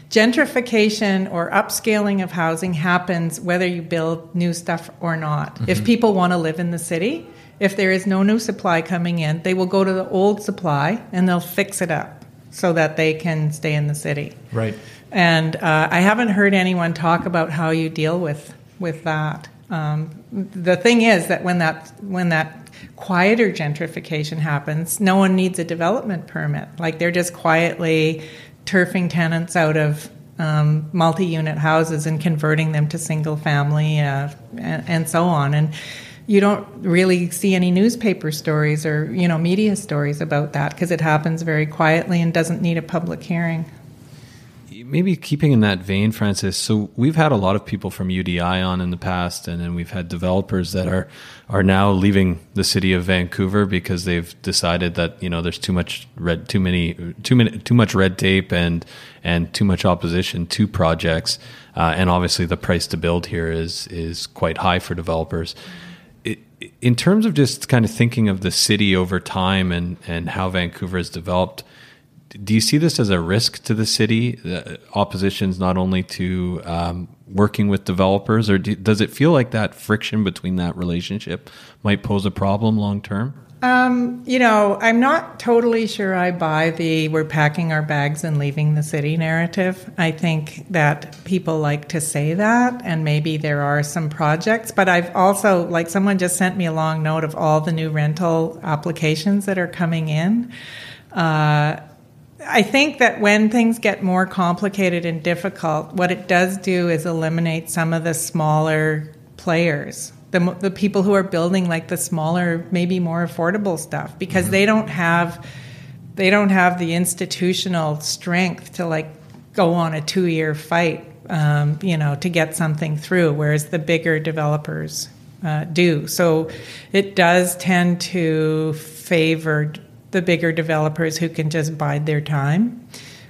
gentrification or upscaling of housing happens whether you build new stuff or not. If mm-hmm. people want to live in the city, if there is no new supply coming in, they will go to the old supply and they'll fix it up so that they can stay in the city. Right. And uh, I haven't heard anyone talk about how you deal with with that. Um, the thing is that when that when that quieter gentrification happens, no one needs a development permit. Like they're just quietly turfing tenants out of um, multi-unit houses and converting them to single family uh, and, and so on. And you don't really see any newspaper stories or you know media stories about that because it happens very quietly and doesn't need a public hearing. Maybe keeping in that vein, Frances. So we've had a lot of people from UDI on in the past, and then we've had developers that are are now leaving the city of Vancouver because they've decided that you know there's too much red, too many, too many, too much red tape, and and too much opposition to projects, uh, and obviously the price to build here is is quite high for developers. It, in terms of just kind of thinking of the city over time and and how Vancouver has developed do you see this as a risk to the city? Uh, oppositions not only to um, working with developers, or do, does it feel like that friction between that relationship might pose a problem long term? Um, you know, I'm not totally sure I buy the we're packing our bags and leaving the city narrative. I think that people like to say that, and maybe there are some projects, but I've also, like, someone just sent me a long note of all the new rental applications that are coming in. Uh, I think that when things get more complicated and difficult, what it does do is eliminate some of the smaller players, the, the people who are building like the smaller, maybe more affordable stuff, because mm-hmm. they don't have they don't have the institutional strength to like go on a two year fight, um, you know, to get something through, whereas the bigger developers uh, do. So it does tend to favor the bigger developers who can just bide their time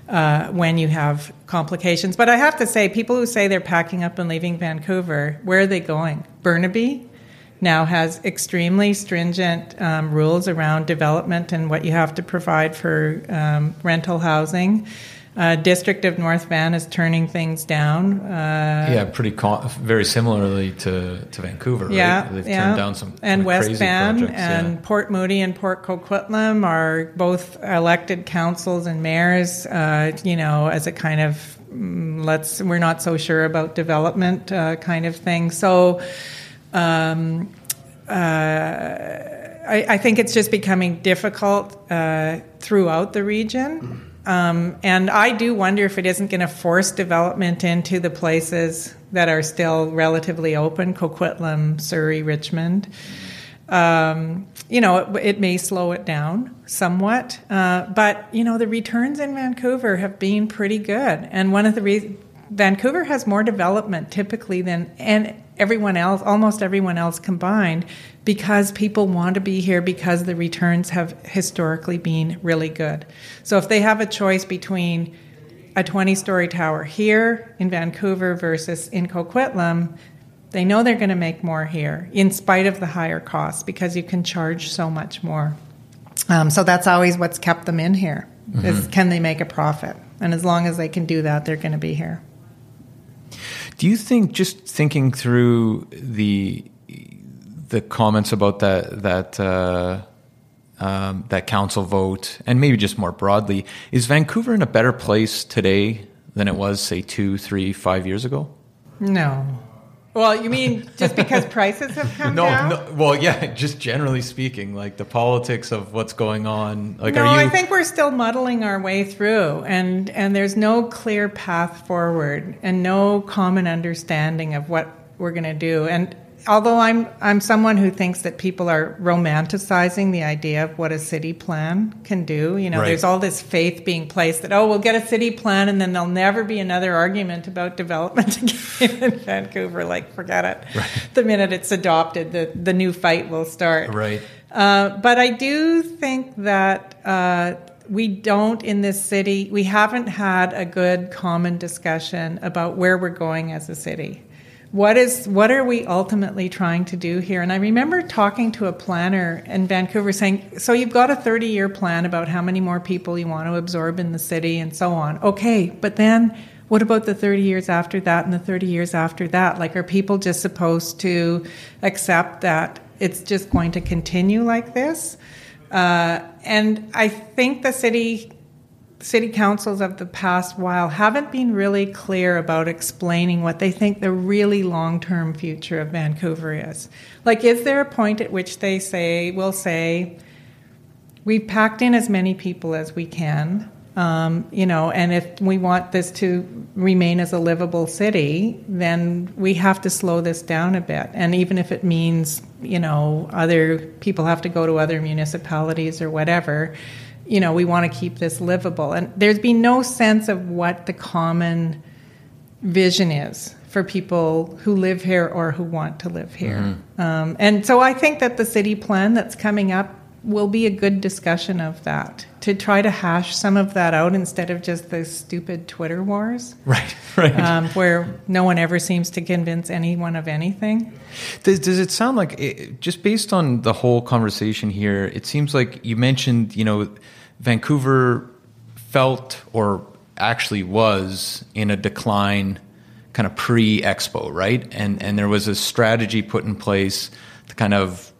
uh, when you have complications. But I have to say, people who say they're packing up and leaving Vancouver, where are they going? Burnaby now has extremely stringent um, rules around development and what you have to provide for um, rental housing. Uh, District of North Van is turning things down. Uh, yeah, pretty con- very similarly to, to Vancouver. Yeah, right? they've yeah. turned down some and West Van projects, and yeah. Port Moody and Port Coquitlam are both elected councils and mayors. Uh, you know, as a kind of mm, let's we're not so sure about development uh, kind of thing. So. Um, uh, I, I, think it's just becoming difficult uh, throughout the region. Um, and I do wonder if it isn't going to force development into the places that are still relatively open Coquitlam, Surrey, Richmond. Um, you know, it, it, may slow it down somewhat. Uh, but, you know, the returns in Vancouver have been pretty good. And one of the reasons Vancouver has more development typically than and everyone else, almost everyone else combined, because people want to be here because the returns have historically been really good. So if they have a choice between a 20 story tower here in Vancouver versus in Coquitlam, they know they're going to make more here in spite of the higher costs because you can charge so much more. Um, so that's always what's kept them in here mm-hmm. is can they make a profit? And as long as they can do that, they're going to be here. Do you think just thinking through the the comments about that that uh, um, that council vote, and maybe just more broadly, is Vancouver in a better place today than it was, say, two, three, five years ago? No. Well, you mean just because prices have come no, down? No, well, yeah, just generally speaking, like the politics of what's going on. Like, no, are you? I think we're still muddling our way through, and and there's no clear path forward, and no common understanding of what we're going to do. And although I'm I'm someone who thinks that people are romanticizing the idea of what a city plan can do. You know, right. there's all this faith being placed that oh, we'll get a city plan and then there'll never be another argument about development [LAUGHS] again in Vancouver. Like, forget it. Right. The minute it's adopted, the the new fight will start. Right. Uh, but I do think that. Uh, we don't in this city, we haven't had a good common discussion about where we're going as a city what is what are we ultimately trying to do here? And i remember talking to a planner in vancouver saying so you've got a 30 year plan about how many more people you want to absorb in the city and so on. Okay but then what about the 30 years after that and the 30 years after that? Like are people just supposed to accept that it's just going to continue like this? Uh, and i think the city city councils of the past while haven't been really clear about explaining what they think the really long term future of Vancouver is. Like, is there a point at which they say, will say, we've packed in as many people as we can, um, you know, and if we want this to remain as a livable city, then we have to slow this down a bit. And even if it means, you know, other people have to go to other municipalities or whatever, you know, we want to keep this livable. And there's been no sense of what the common vision is for people who live here or who want to live here. Mm-hmm. Um, and so I think that the city plan that's coming up will be a good discussion of that to try to hash some of that out instead of just the stupid Twitter wars. [LAUGHS] Right, right. Um, where no one ever seems to convince anyone of anything. Does, does it sound like, it, just based on the whole conversation here, it seems like you mentioned, you know, Vancouver felt or actually was in a decline kind of pre expo, right? And, and there was a strategy put in place to kind of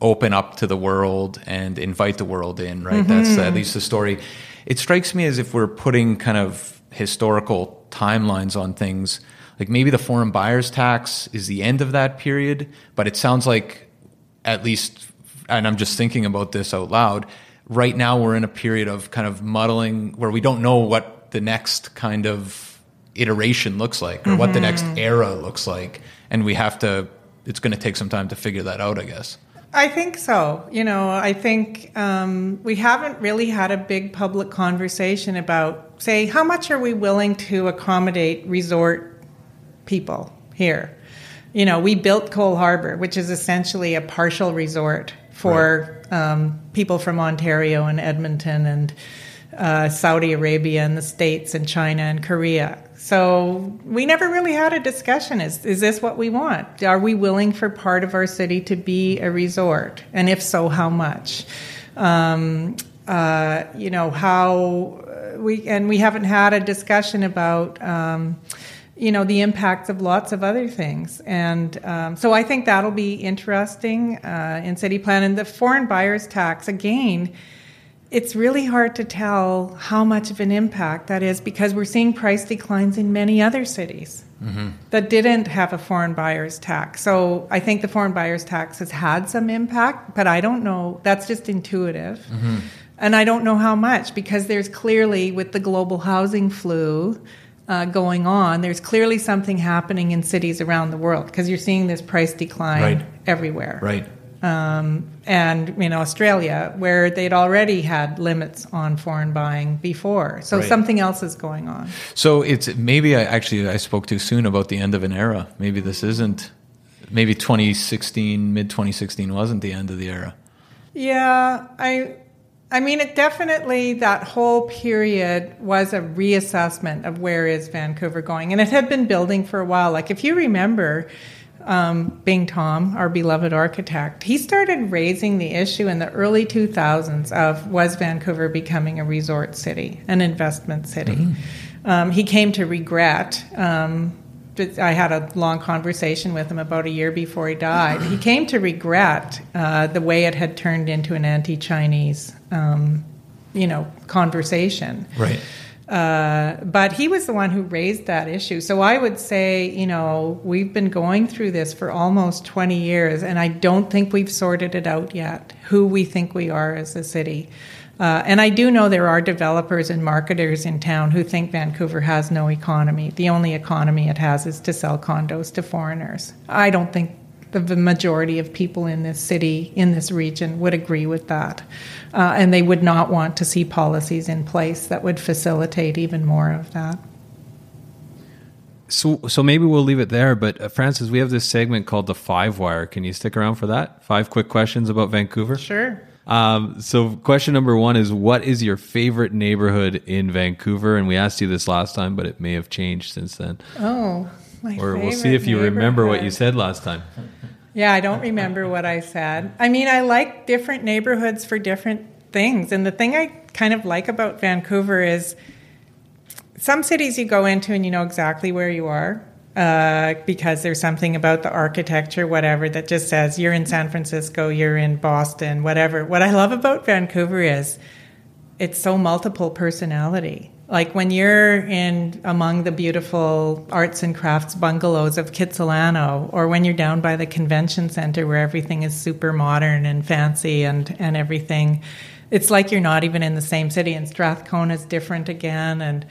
open up to the world and invite the world in, right? Mm-hmm. That's at least the story. It strikes me as if we're putting kind of historical timelines on things. Like maybe the foreign buyers tax is the end of that period, but it sounds like at least, and I'm just thinking about this out loud. Right now, we're in a period of kind of muddling where we don't know what the next kind of iteration looks like or mm-hmm. what the next mm-hmm. era looks like. And we have to, it's going to take some time to figure that out, I guess. I think so. You know, I think um, we haven't really had a big public conversation about, say, how much are we willing to accommodate resort people here? You know, we built Coal Harbour, which is essentially a partial resort for right. um, people from Ontario and Edmonton and uh, Saudi Arabia and the States and China and Korea. So we never really had a discussion. Is is this what we want? Are we willing for part of our city to be a resort? And if so, how much? Um, uh, you know how we and we haven't had a discussion about. Um, you know the impacts of lots of other things, and um, so I think that'll be interesting uh, in city plan. And the foreign buyers tax again, it's really hard to tell how much of an impact that is because we're seeing price declines in many other cities mm-hmm. that didn't have a foreign buyer's tax. So I think the foreign buyer's tax has had some impact, but I don't know. That's just intuitive. Mm-hmm. And I don't know how much because there's clearly, with the global housing flu, uh, going on, there's clearly something happening in cities around the world because you're seeing this price decline right. everywhere. Right um, and in Australia, where they'd already had limits on foreign buying before. So right. something else is going on. So it's maybe I actually I spoke too soon about the end of an era. Maybe this isn't. Maybe 2016, mid 2016 wasn't the end of the era. Yeah, I. I mean, it definitely that whole period was a reassessment of where is Vancouver going, and it had been building for a while. Like if you remember, um, Bing Thom, our beloved architect, he started raising the issue in the early 2000s of was Vancouver becoming a resort city, an investment city. Mm-hmm. Um, he came to regret. Um, I had a long conversation with him about a year before he died. He came to regret uh, the way it had turned into an anti-Chinese, um, you know, conversation. Right. Uh, but he was the one who raised that issue. So I would say, you know, we've been going through this for almost 20 years, and I don't think we've sorted it out yet who we think we are as a city. Uh, and I do know there are developers and marketers in town who think Vancouver has no economy. The only economy it has is to sell condos to foreigners. I don't think the majority of people in this city, in this region, would agree with that. Uh, and they would not want to see policies in place that would facilitate even more of that. So, so maybe we'll leave it there. But uh, Frances, we have this segment called the Five Wire. Can you stick around for that? Five quick questions about Vancouver. Sure. Um, so, question number one is What is your favorite neighborhood in Vancouver? And we asked you this last time, but it may have changed since then. Oh, my Or we'll see if you remember what you said last time. Yeah, I don't remember what I said. I mean, I like different neighborhoods for different things. And the thing I kind of like about Vancouver is some cities you go into and you know exactly where you are. Uh, because there's something about the architecture, whatever, that just says you're in San Francisco, you're in Boston, whatever. What I love about Vancouver is it's so multiple personality. Like when you're in among the beautiful arts and crafts bungalows of Kitsilano, or when you're down by the convention center where everything is super modern and fancy and, and everything, it's like you're not even in the same city. And Strathcona is different again. And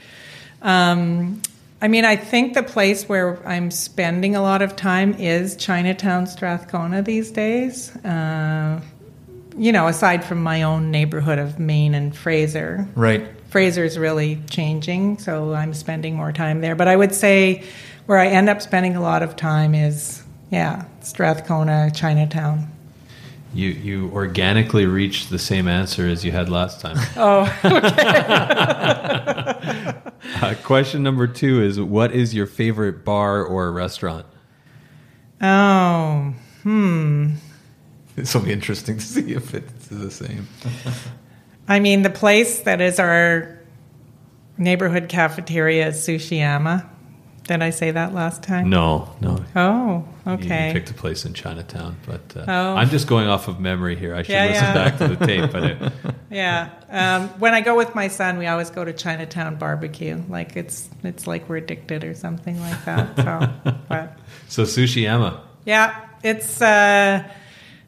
um, I mean, I think the place where I'm spending a lot of time is Chinatown, Strathcona these days. Uh, you know, aside from my own neighborhood of Main and Fraser, Right. Fraser's really changing, so I'm spending more time there. But I would say where I end up spending a lot of time is, yeah, Strathcona, Chinatown. You you organically reached the same answer as you had last time. [LAUGHS] Oh, [LAUGHS] Uh, question number two is: What is your favorite bar or restaurant? oh, hmm. This will be interesting to see if it's the same. I mean, the place that is our neighborhood cafeteria is Sushiyama. Did I say that last time? No, no. Oh, okay. You picked a place in Chinatown, but uh, Oh. I'm just going off of memory here. I should Yeah, listen yeah. back to the tape, but it, [LAUGHS] Yeah. Um, when I go with my son, we always go to Chinatown barbecue. Like it's it's like we're addicted or something like that. So, [LAUGHS] but so Sushiyama. yeah, it's uh,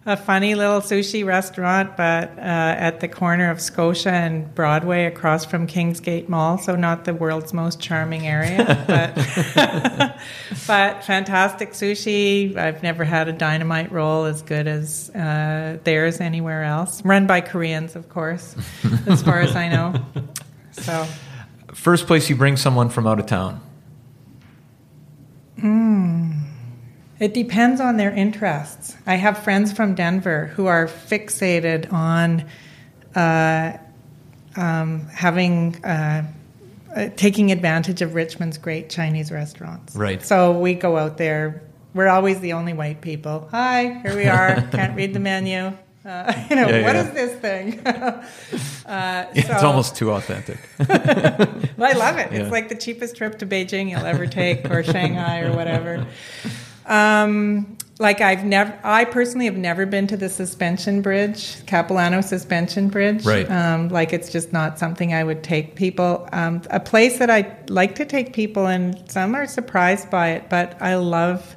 a funny little sushi restaurant, but uh, at the corner of Scotia and Broadway, across from Kingsgate Mall. So not the world's most charming area, [LAUGHS] but [LAUGHS] but fantastic sushi. I've never had a dynamite roll as good as uh, theirs anywhere else. Run by Koreans, of course, [LAUGHS] as far as I know. So First place you bring someone from out of town. It depends on their interests. I have friends from Denver who are fixated on uh, um, having uh, uh, taking advantage of Richmond's great Chinese restaurants. Right. So we go out there. We're always the only white people. Hi, here we are. [LAUGHS] Can't read the menu. Uh, [LAUGHS] you know, Yeah, what yeah. is this thing? [LAUGHS] uh, It's so- almost too authentic. I love it. Yeah. It's like the cheapest trip to Beijing you'll ever take, or Shanghai, or whatever. Um, like I've never, I personally have never been to the suspension bridge, Capilano Suspension Bridge. Right. Um, like it's just not something I would take people. Um, a place that I like to take people, and some are surprised by it, but I love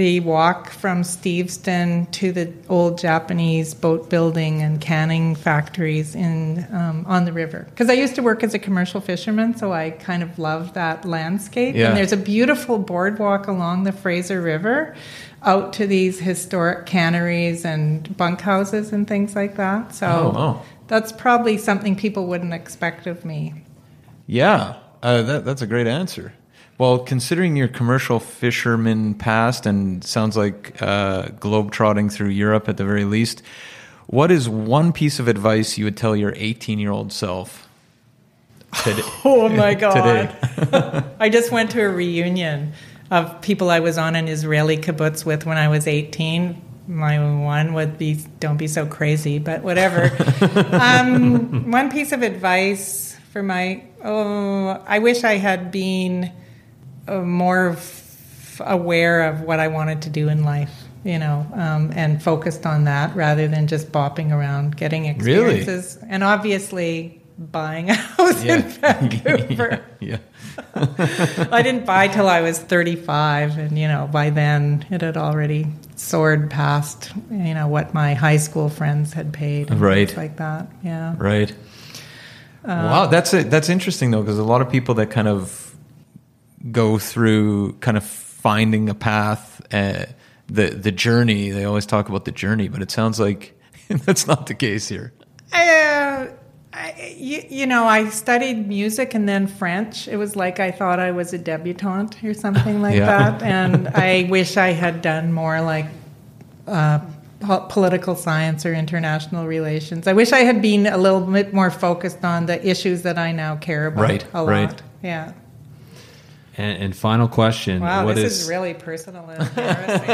the walk from Steveston to the old Japanese boat building and canning factories in um, on the river. Because I used to work as a commercial fisherman, so I kind of love that landscape. Yeah. And there's a beautiful boardwalk along the Fraser River, out to these historic canneries and bunkhouses and things like that. So Oh, wow. that's probably something people wouldn't expect of me. Yeah, uh, that, that's a great answer. Well, considering your commercial fisherman past and sounds like uh, globetrotting through Europe at the very least, what is one piece of advice you would tell your 18 year old self today? [LAUGHS] Oh my [LAUGHS] God. today? [LAUGHS] I just went to a reunion of people I was on an Israeli kibbutz with when I was 18. My one would be, don't be so crazy, but whatever. um, one piece of advice for my, oh, I wish I had been more f- aware of what I wanted to do in life, you know, um, and focused on that rather than just bopping around getting Really? experiences. And obviously, buying a [LAUGHS] house in [LAUGHS] Vancouver. yeah. [LAUGHS] I didn't buy till I was 35, and you know, by then it had already soared past, you know, what my high school friends had paid, and Right. like that. Yeah, Right. wow, that's it. That's interesting though, because a lot of people that kind of go through kind of finding a path, uh, the the journey. They always talk about the journey, but it sounds like [LAUGHS] that's not the case here. Uh, I, you, you know, I studied music and then French. It was like I thought I was a debutante or something [LAUGHS] like Yeah. that. And I wish I had done more like uh, political science or international relations. I wish I had been a little bit more focused on the issues that I now care about Right, a lot. right. Yeah. And, and final question: Wow, What this is is really personal and embarrassing.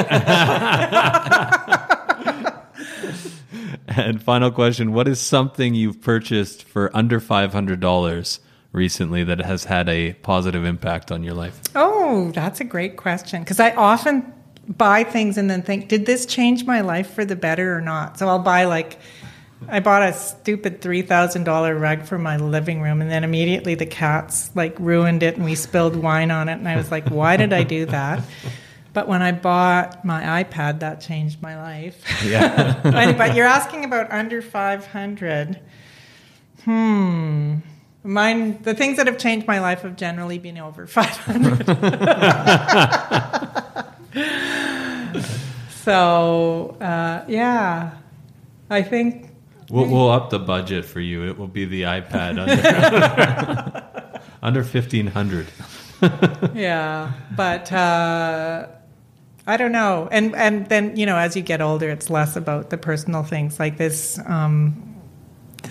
[LAUGHS] and final question: What is something you've purchased for under five hundred dollars recently that has had a positive impact on your life? Oh, that's a great question. Because I often buy things and then think, did this change my life for the better or not? So I'll buy like, I bought a stupid three thousand dollar rug for my living room, and then immediately the cats like ruined it, and we spilled wine on it, and I was like, why did I do that? But when I bought my iPad, that changed my life. Yeah. [LAUGHS] But- you're asking about under five hundred. Hmm. Mine, the things that have changed my life have generally been over 500. [LAUGHS] so, uh, yeah. I think We'll, we'll up the budget for you. It will be the iPad under, [LAUGHS] under 1500 [LAUGHS] yeah, but uh, I don't know. And and then you know, as you get older, it's less about the personal things like this um,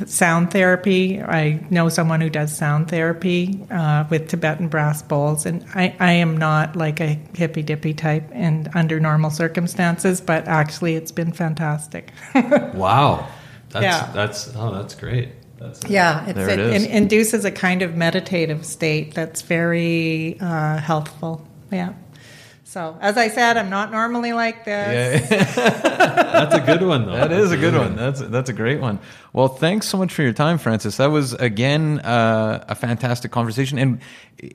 sound therapy. I know someone who does sound therapy uh, with Tibetan brass bowls, and I, I am not like a hippy dippy type, and under normal circumstances, but actually, it's been fantastic. [LAUGHS] Wow. That's, Yeah. that's, oh, that's great. That's Yeah, it's, There it it, is. in- induces a kind of meditative state that's very uh, healthful. Yeah. So, as I said, I'm not normally like this. Yeah. [LAUGHS] That's a good one, though. That is a good one. That's that's a great one. Well, thanks so much for your time, Frances. That was again uh, a fantastic conversation. And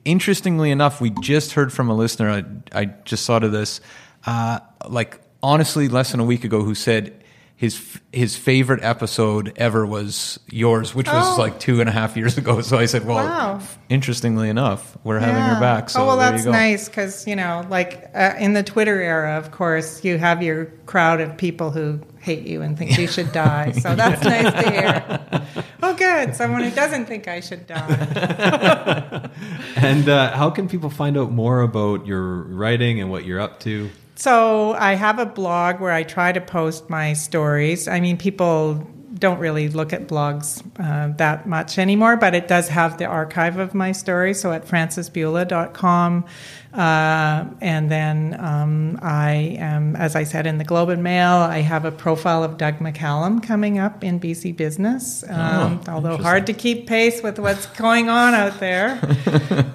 interestingly enough, we just heard from a listener. I, I just thought of this, uh, like honestly, less than a week ago, who said his his favorite episode ever was yours, which was Oh. like two and a half years ago. [LAUGHS] So I said, well, Wow. interestingly enough, we're having her back. So oh well, that's nice because you know, like uh, in the Twitter era, of course, you have your crowd of people who hate you and think you [LAUGHS] should die. So that's nice to hear. Oh, good, someone who doesn't think I should die. [LAUGHS] And uh, how can people find out more about your writing and what you're up to? So I have a blog where I try to post my stories. I mean, people don't really look at blogs uh, that much anymore, but it does have the archive of my stories. So at francesbula.com. Uh, and then um, I am, as I said, in the Globe and Mail. I have a profile of Doug McCallum coming up in BC Business, um, although hard to keep pace with what's going on out there, [LAUGHS]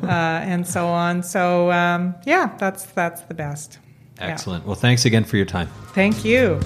uh, and so on. So um, yeah, that's that's the best. Yeah. Excellent. Well, thanks again for your time. Thank you.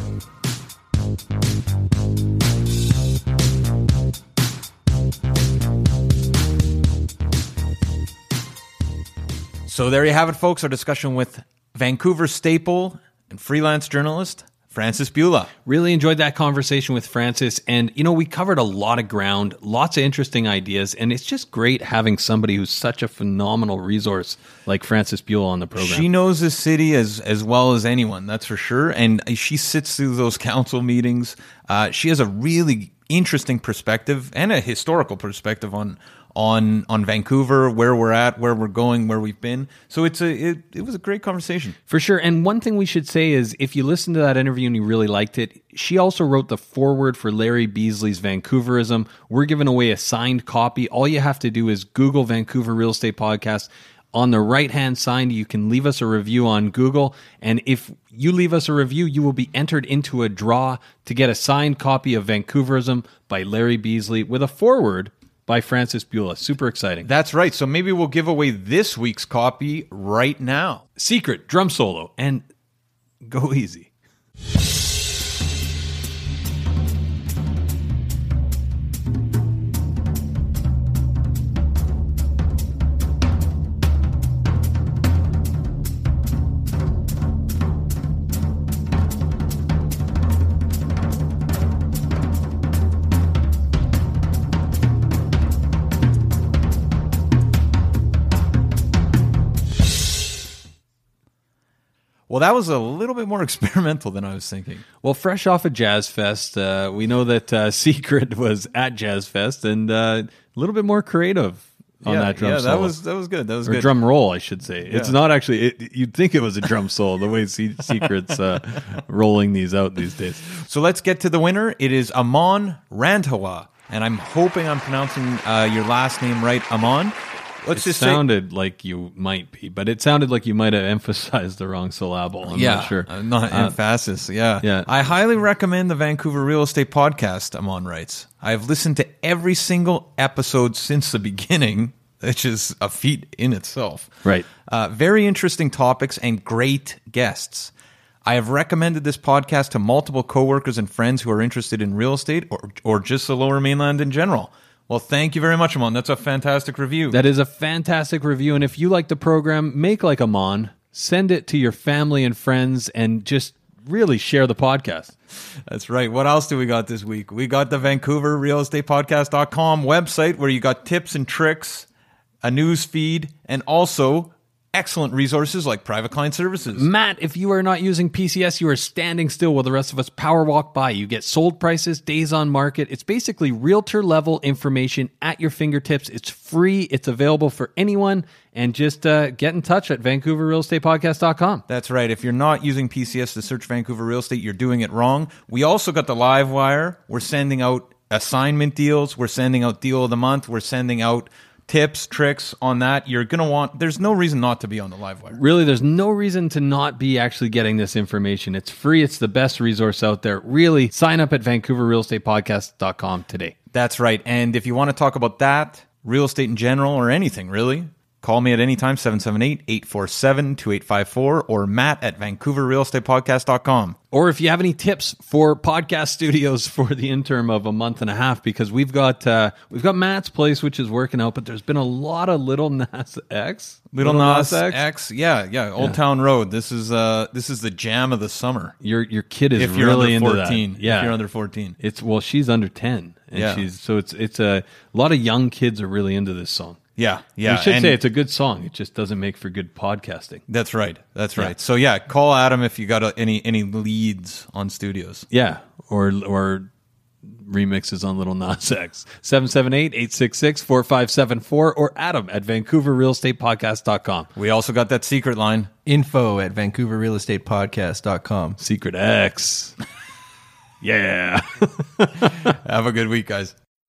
So there you have it, folks. Our discussion with Vancouver staple and freelance journalist Frances Bula. Really enjoyed that conversation with Frances. And, you know, we covered a lot of ground, lots of interesting ideas. And it's just great having somebody who's such a phenomenal resource like Frances Bula on the program. She knows the city as as well as anyone, that's for sure. And she sits through those council meetings. Uh, she has a really interesting perspective and a historical perspective on on on Vancouver, where we're at, where we're going, where we've been. So it's a it, it was a great conversation. For sure. And one thing we should say is if you listen to that interview and you really liked it, she also wrote the foreword for Larry Beasley's Vancouverism. We're giving away a signed copy. All you have to do is Google Vancouver Real Estate Podcast. On the right hand side, you can leave us a review on Google. And if you leave us a review, you will be entered into a draw to get a signed copy of Vancouverism by Larry Beasley with a foreword by Frances Bula. Super exciting. That's right. So maybe we'll give away this week's copy right now. Secret drum solo and go easy. Well, that was a little bit more [LAUGHS] experimental than I was thinking. Well, fresh off of Jazz Fest, uh, we know that uh, [LAUGHS] Secret was at Jazz Fest and uh, a little bit more creative on yeah, that drum yeah, solo. that was that was good. That was or good. drum roll, I should say. It's not actually. It, you'd think it was a drum solo the way Se- [LAUGHS] Secret's uh, rolling these out these days. So let's get to the winner. It is Amon Randhawa, and I'm hoping I'm pronouncing uh, your last name right, Amon. Let's It just sounded like you might be, but it sounded like you might have [LAUGHS] emphasized the wrong syllable. I'm yeah, not sure. uh, not Uh, emphasis. Yeah, yeah. I highly recommend the Vancouver Real Estate Podcast. Amon writes, I've listened to every single episode since the [LAUGHS] beginning, which is a feat in itself. Right. Uh, very interesting topics and great guests. I have recommended this podcast to multiple coworkers and friends who are interested in real estate or, or just the lower mainland in general. Well, thank you very much, Amon. That's a fantastic review. That is a fantastic review. And if you like the program, make like Amon, send it to your family and friends, and just really share the podcast. That's right. What else do we got this week? We got the Vancouver Real Estate Podcast.com website where you got tips and tricks, a news feed, and also excellent resources like private client services. Matt, if you are not using PCS, you are standing still while the rest of us power walk by. You get sold prices, days on market. It's basically realtor level information at your fingertips. It's free, it's available for anyone. And just uh, get in touch at VancouverRealEstatePodcast.com. That's right. If you're not using PCS to search Vancouver real estate, you're doing it wrong. We also got the live wire. We're sending out assignment deals. We're sending out deal of the month. We're sending out tips, tricks on that. You're going to want, there's no reason not to be on the live wire. Really, there's no reason to not be actually getting this information. It's free, it's the best resource out there. Really, sign up at VancouverRealEstatePodcast.com today. That's right. And if you want to talk about that, real estate in general, or anything really, call me at any time, 778-847-2854 or matt at vancouverrealestatepodcast.com. Or if you have any tips for podcast studios for the interim of a month and a half, because we've got uh, we've got Matt's place, which is working out, but there's been a lot of little Nas X, Little Nas X. Yeah, yeah. Old Town Road. This is uh this is the jam of the summer. Your your kid is If you're really under into 14. that. Yeah, If you're under 14. It's well, she's under ten, and Yeah. she's so it's it's a, a lot of young kids are really into this song. Yeah, yeah. we should and- say it's a good song. It just doesn't make for good podcasting. That's right. That's right. So yeah, call Adam if you got uh, any any leads on studios. Yeah, or or remixes on Little Nas X. 778-866-4574 or Adam at VancouverRealEstatePodcast.com. We also got that secret line. Info at VancouverRealEstatePodcast.com. Secret X. [LAUGHS] yeah. [LAUGHS] Have a good week, guys.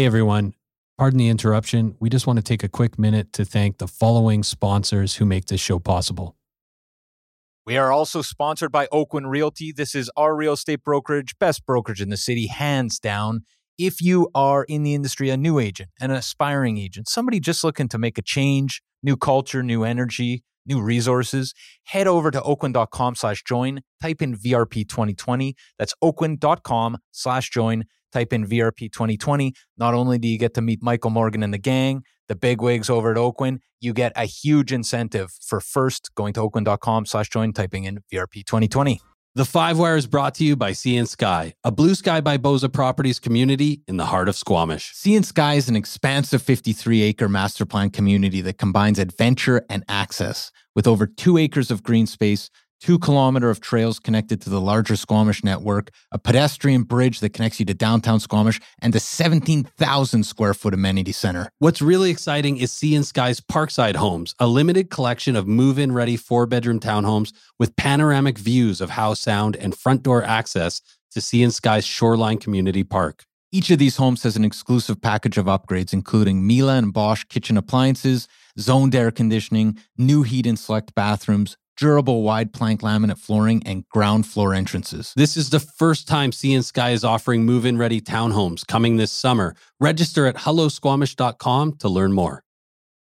Hey everyone, pardon the interruption. We just want to take a quick minute to thank the following sponsors who make this show possible. We are also sponsored by Oakwyn Realty. This is our real estate brokerage, best brokerage in the city, hands down. If you are in the industry, a new agent, an aspiring agent, somebody just looking to make a change, new culture, new energy, new resources, head over to oakwyn.com slash join, type in VRP 2020. That's oakwyn.com slash join, type in VRP 2020. Not only do you get to meet Michael Morgan and the gang, the big wigs over at Oakwyn, you get a huge incentive for first going to oakwyn.com slash join, typing in VRP 2020. The Live Wire is brought to you by Sea and Sky, a blue sky by Bosa Properties community in the heart of Squamish. Sea and Sky is an expansive 53 acre master plan community that combines adventure and access with over two acres of green space, two kilometer of trails connected to the larger Squamish network, a pedestrian bridge that connects you to downtown Squamish, and a 17,000 square foot amenity center. What's really exciting is Sea and Sky's Parkside Homes, a limited collection of move in ready four bedroom townhomes with panoramic views of Howe Sound and front door access to Sea and Sky's Shoreline Community Park. Each of these homes has an exclusive package of upgrades, including Miele and Bosch kitchen appliances, zoned air conditioning, new heat and select bathrooms, durable wide plank laminate flooring, and ground floor entrances. This is the first time Sea and Sky is offering move in ready townhomes coming this summer. Register at hellosquamish.com to learn more.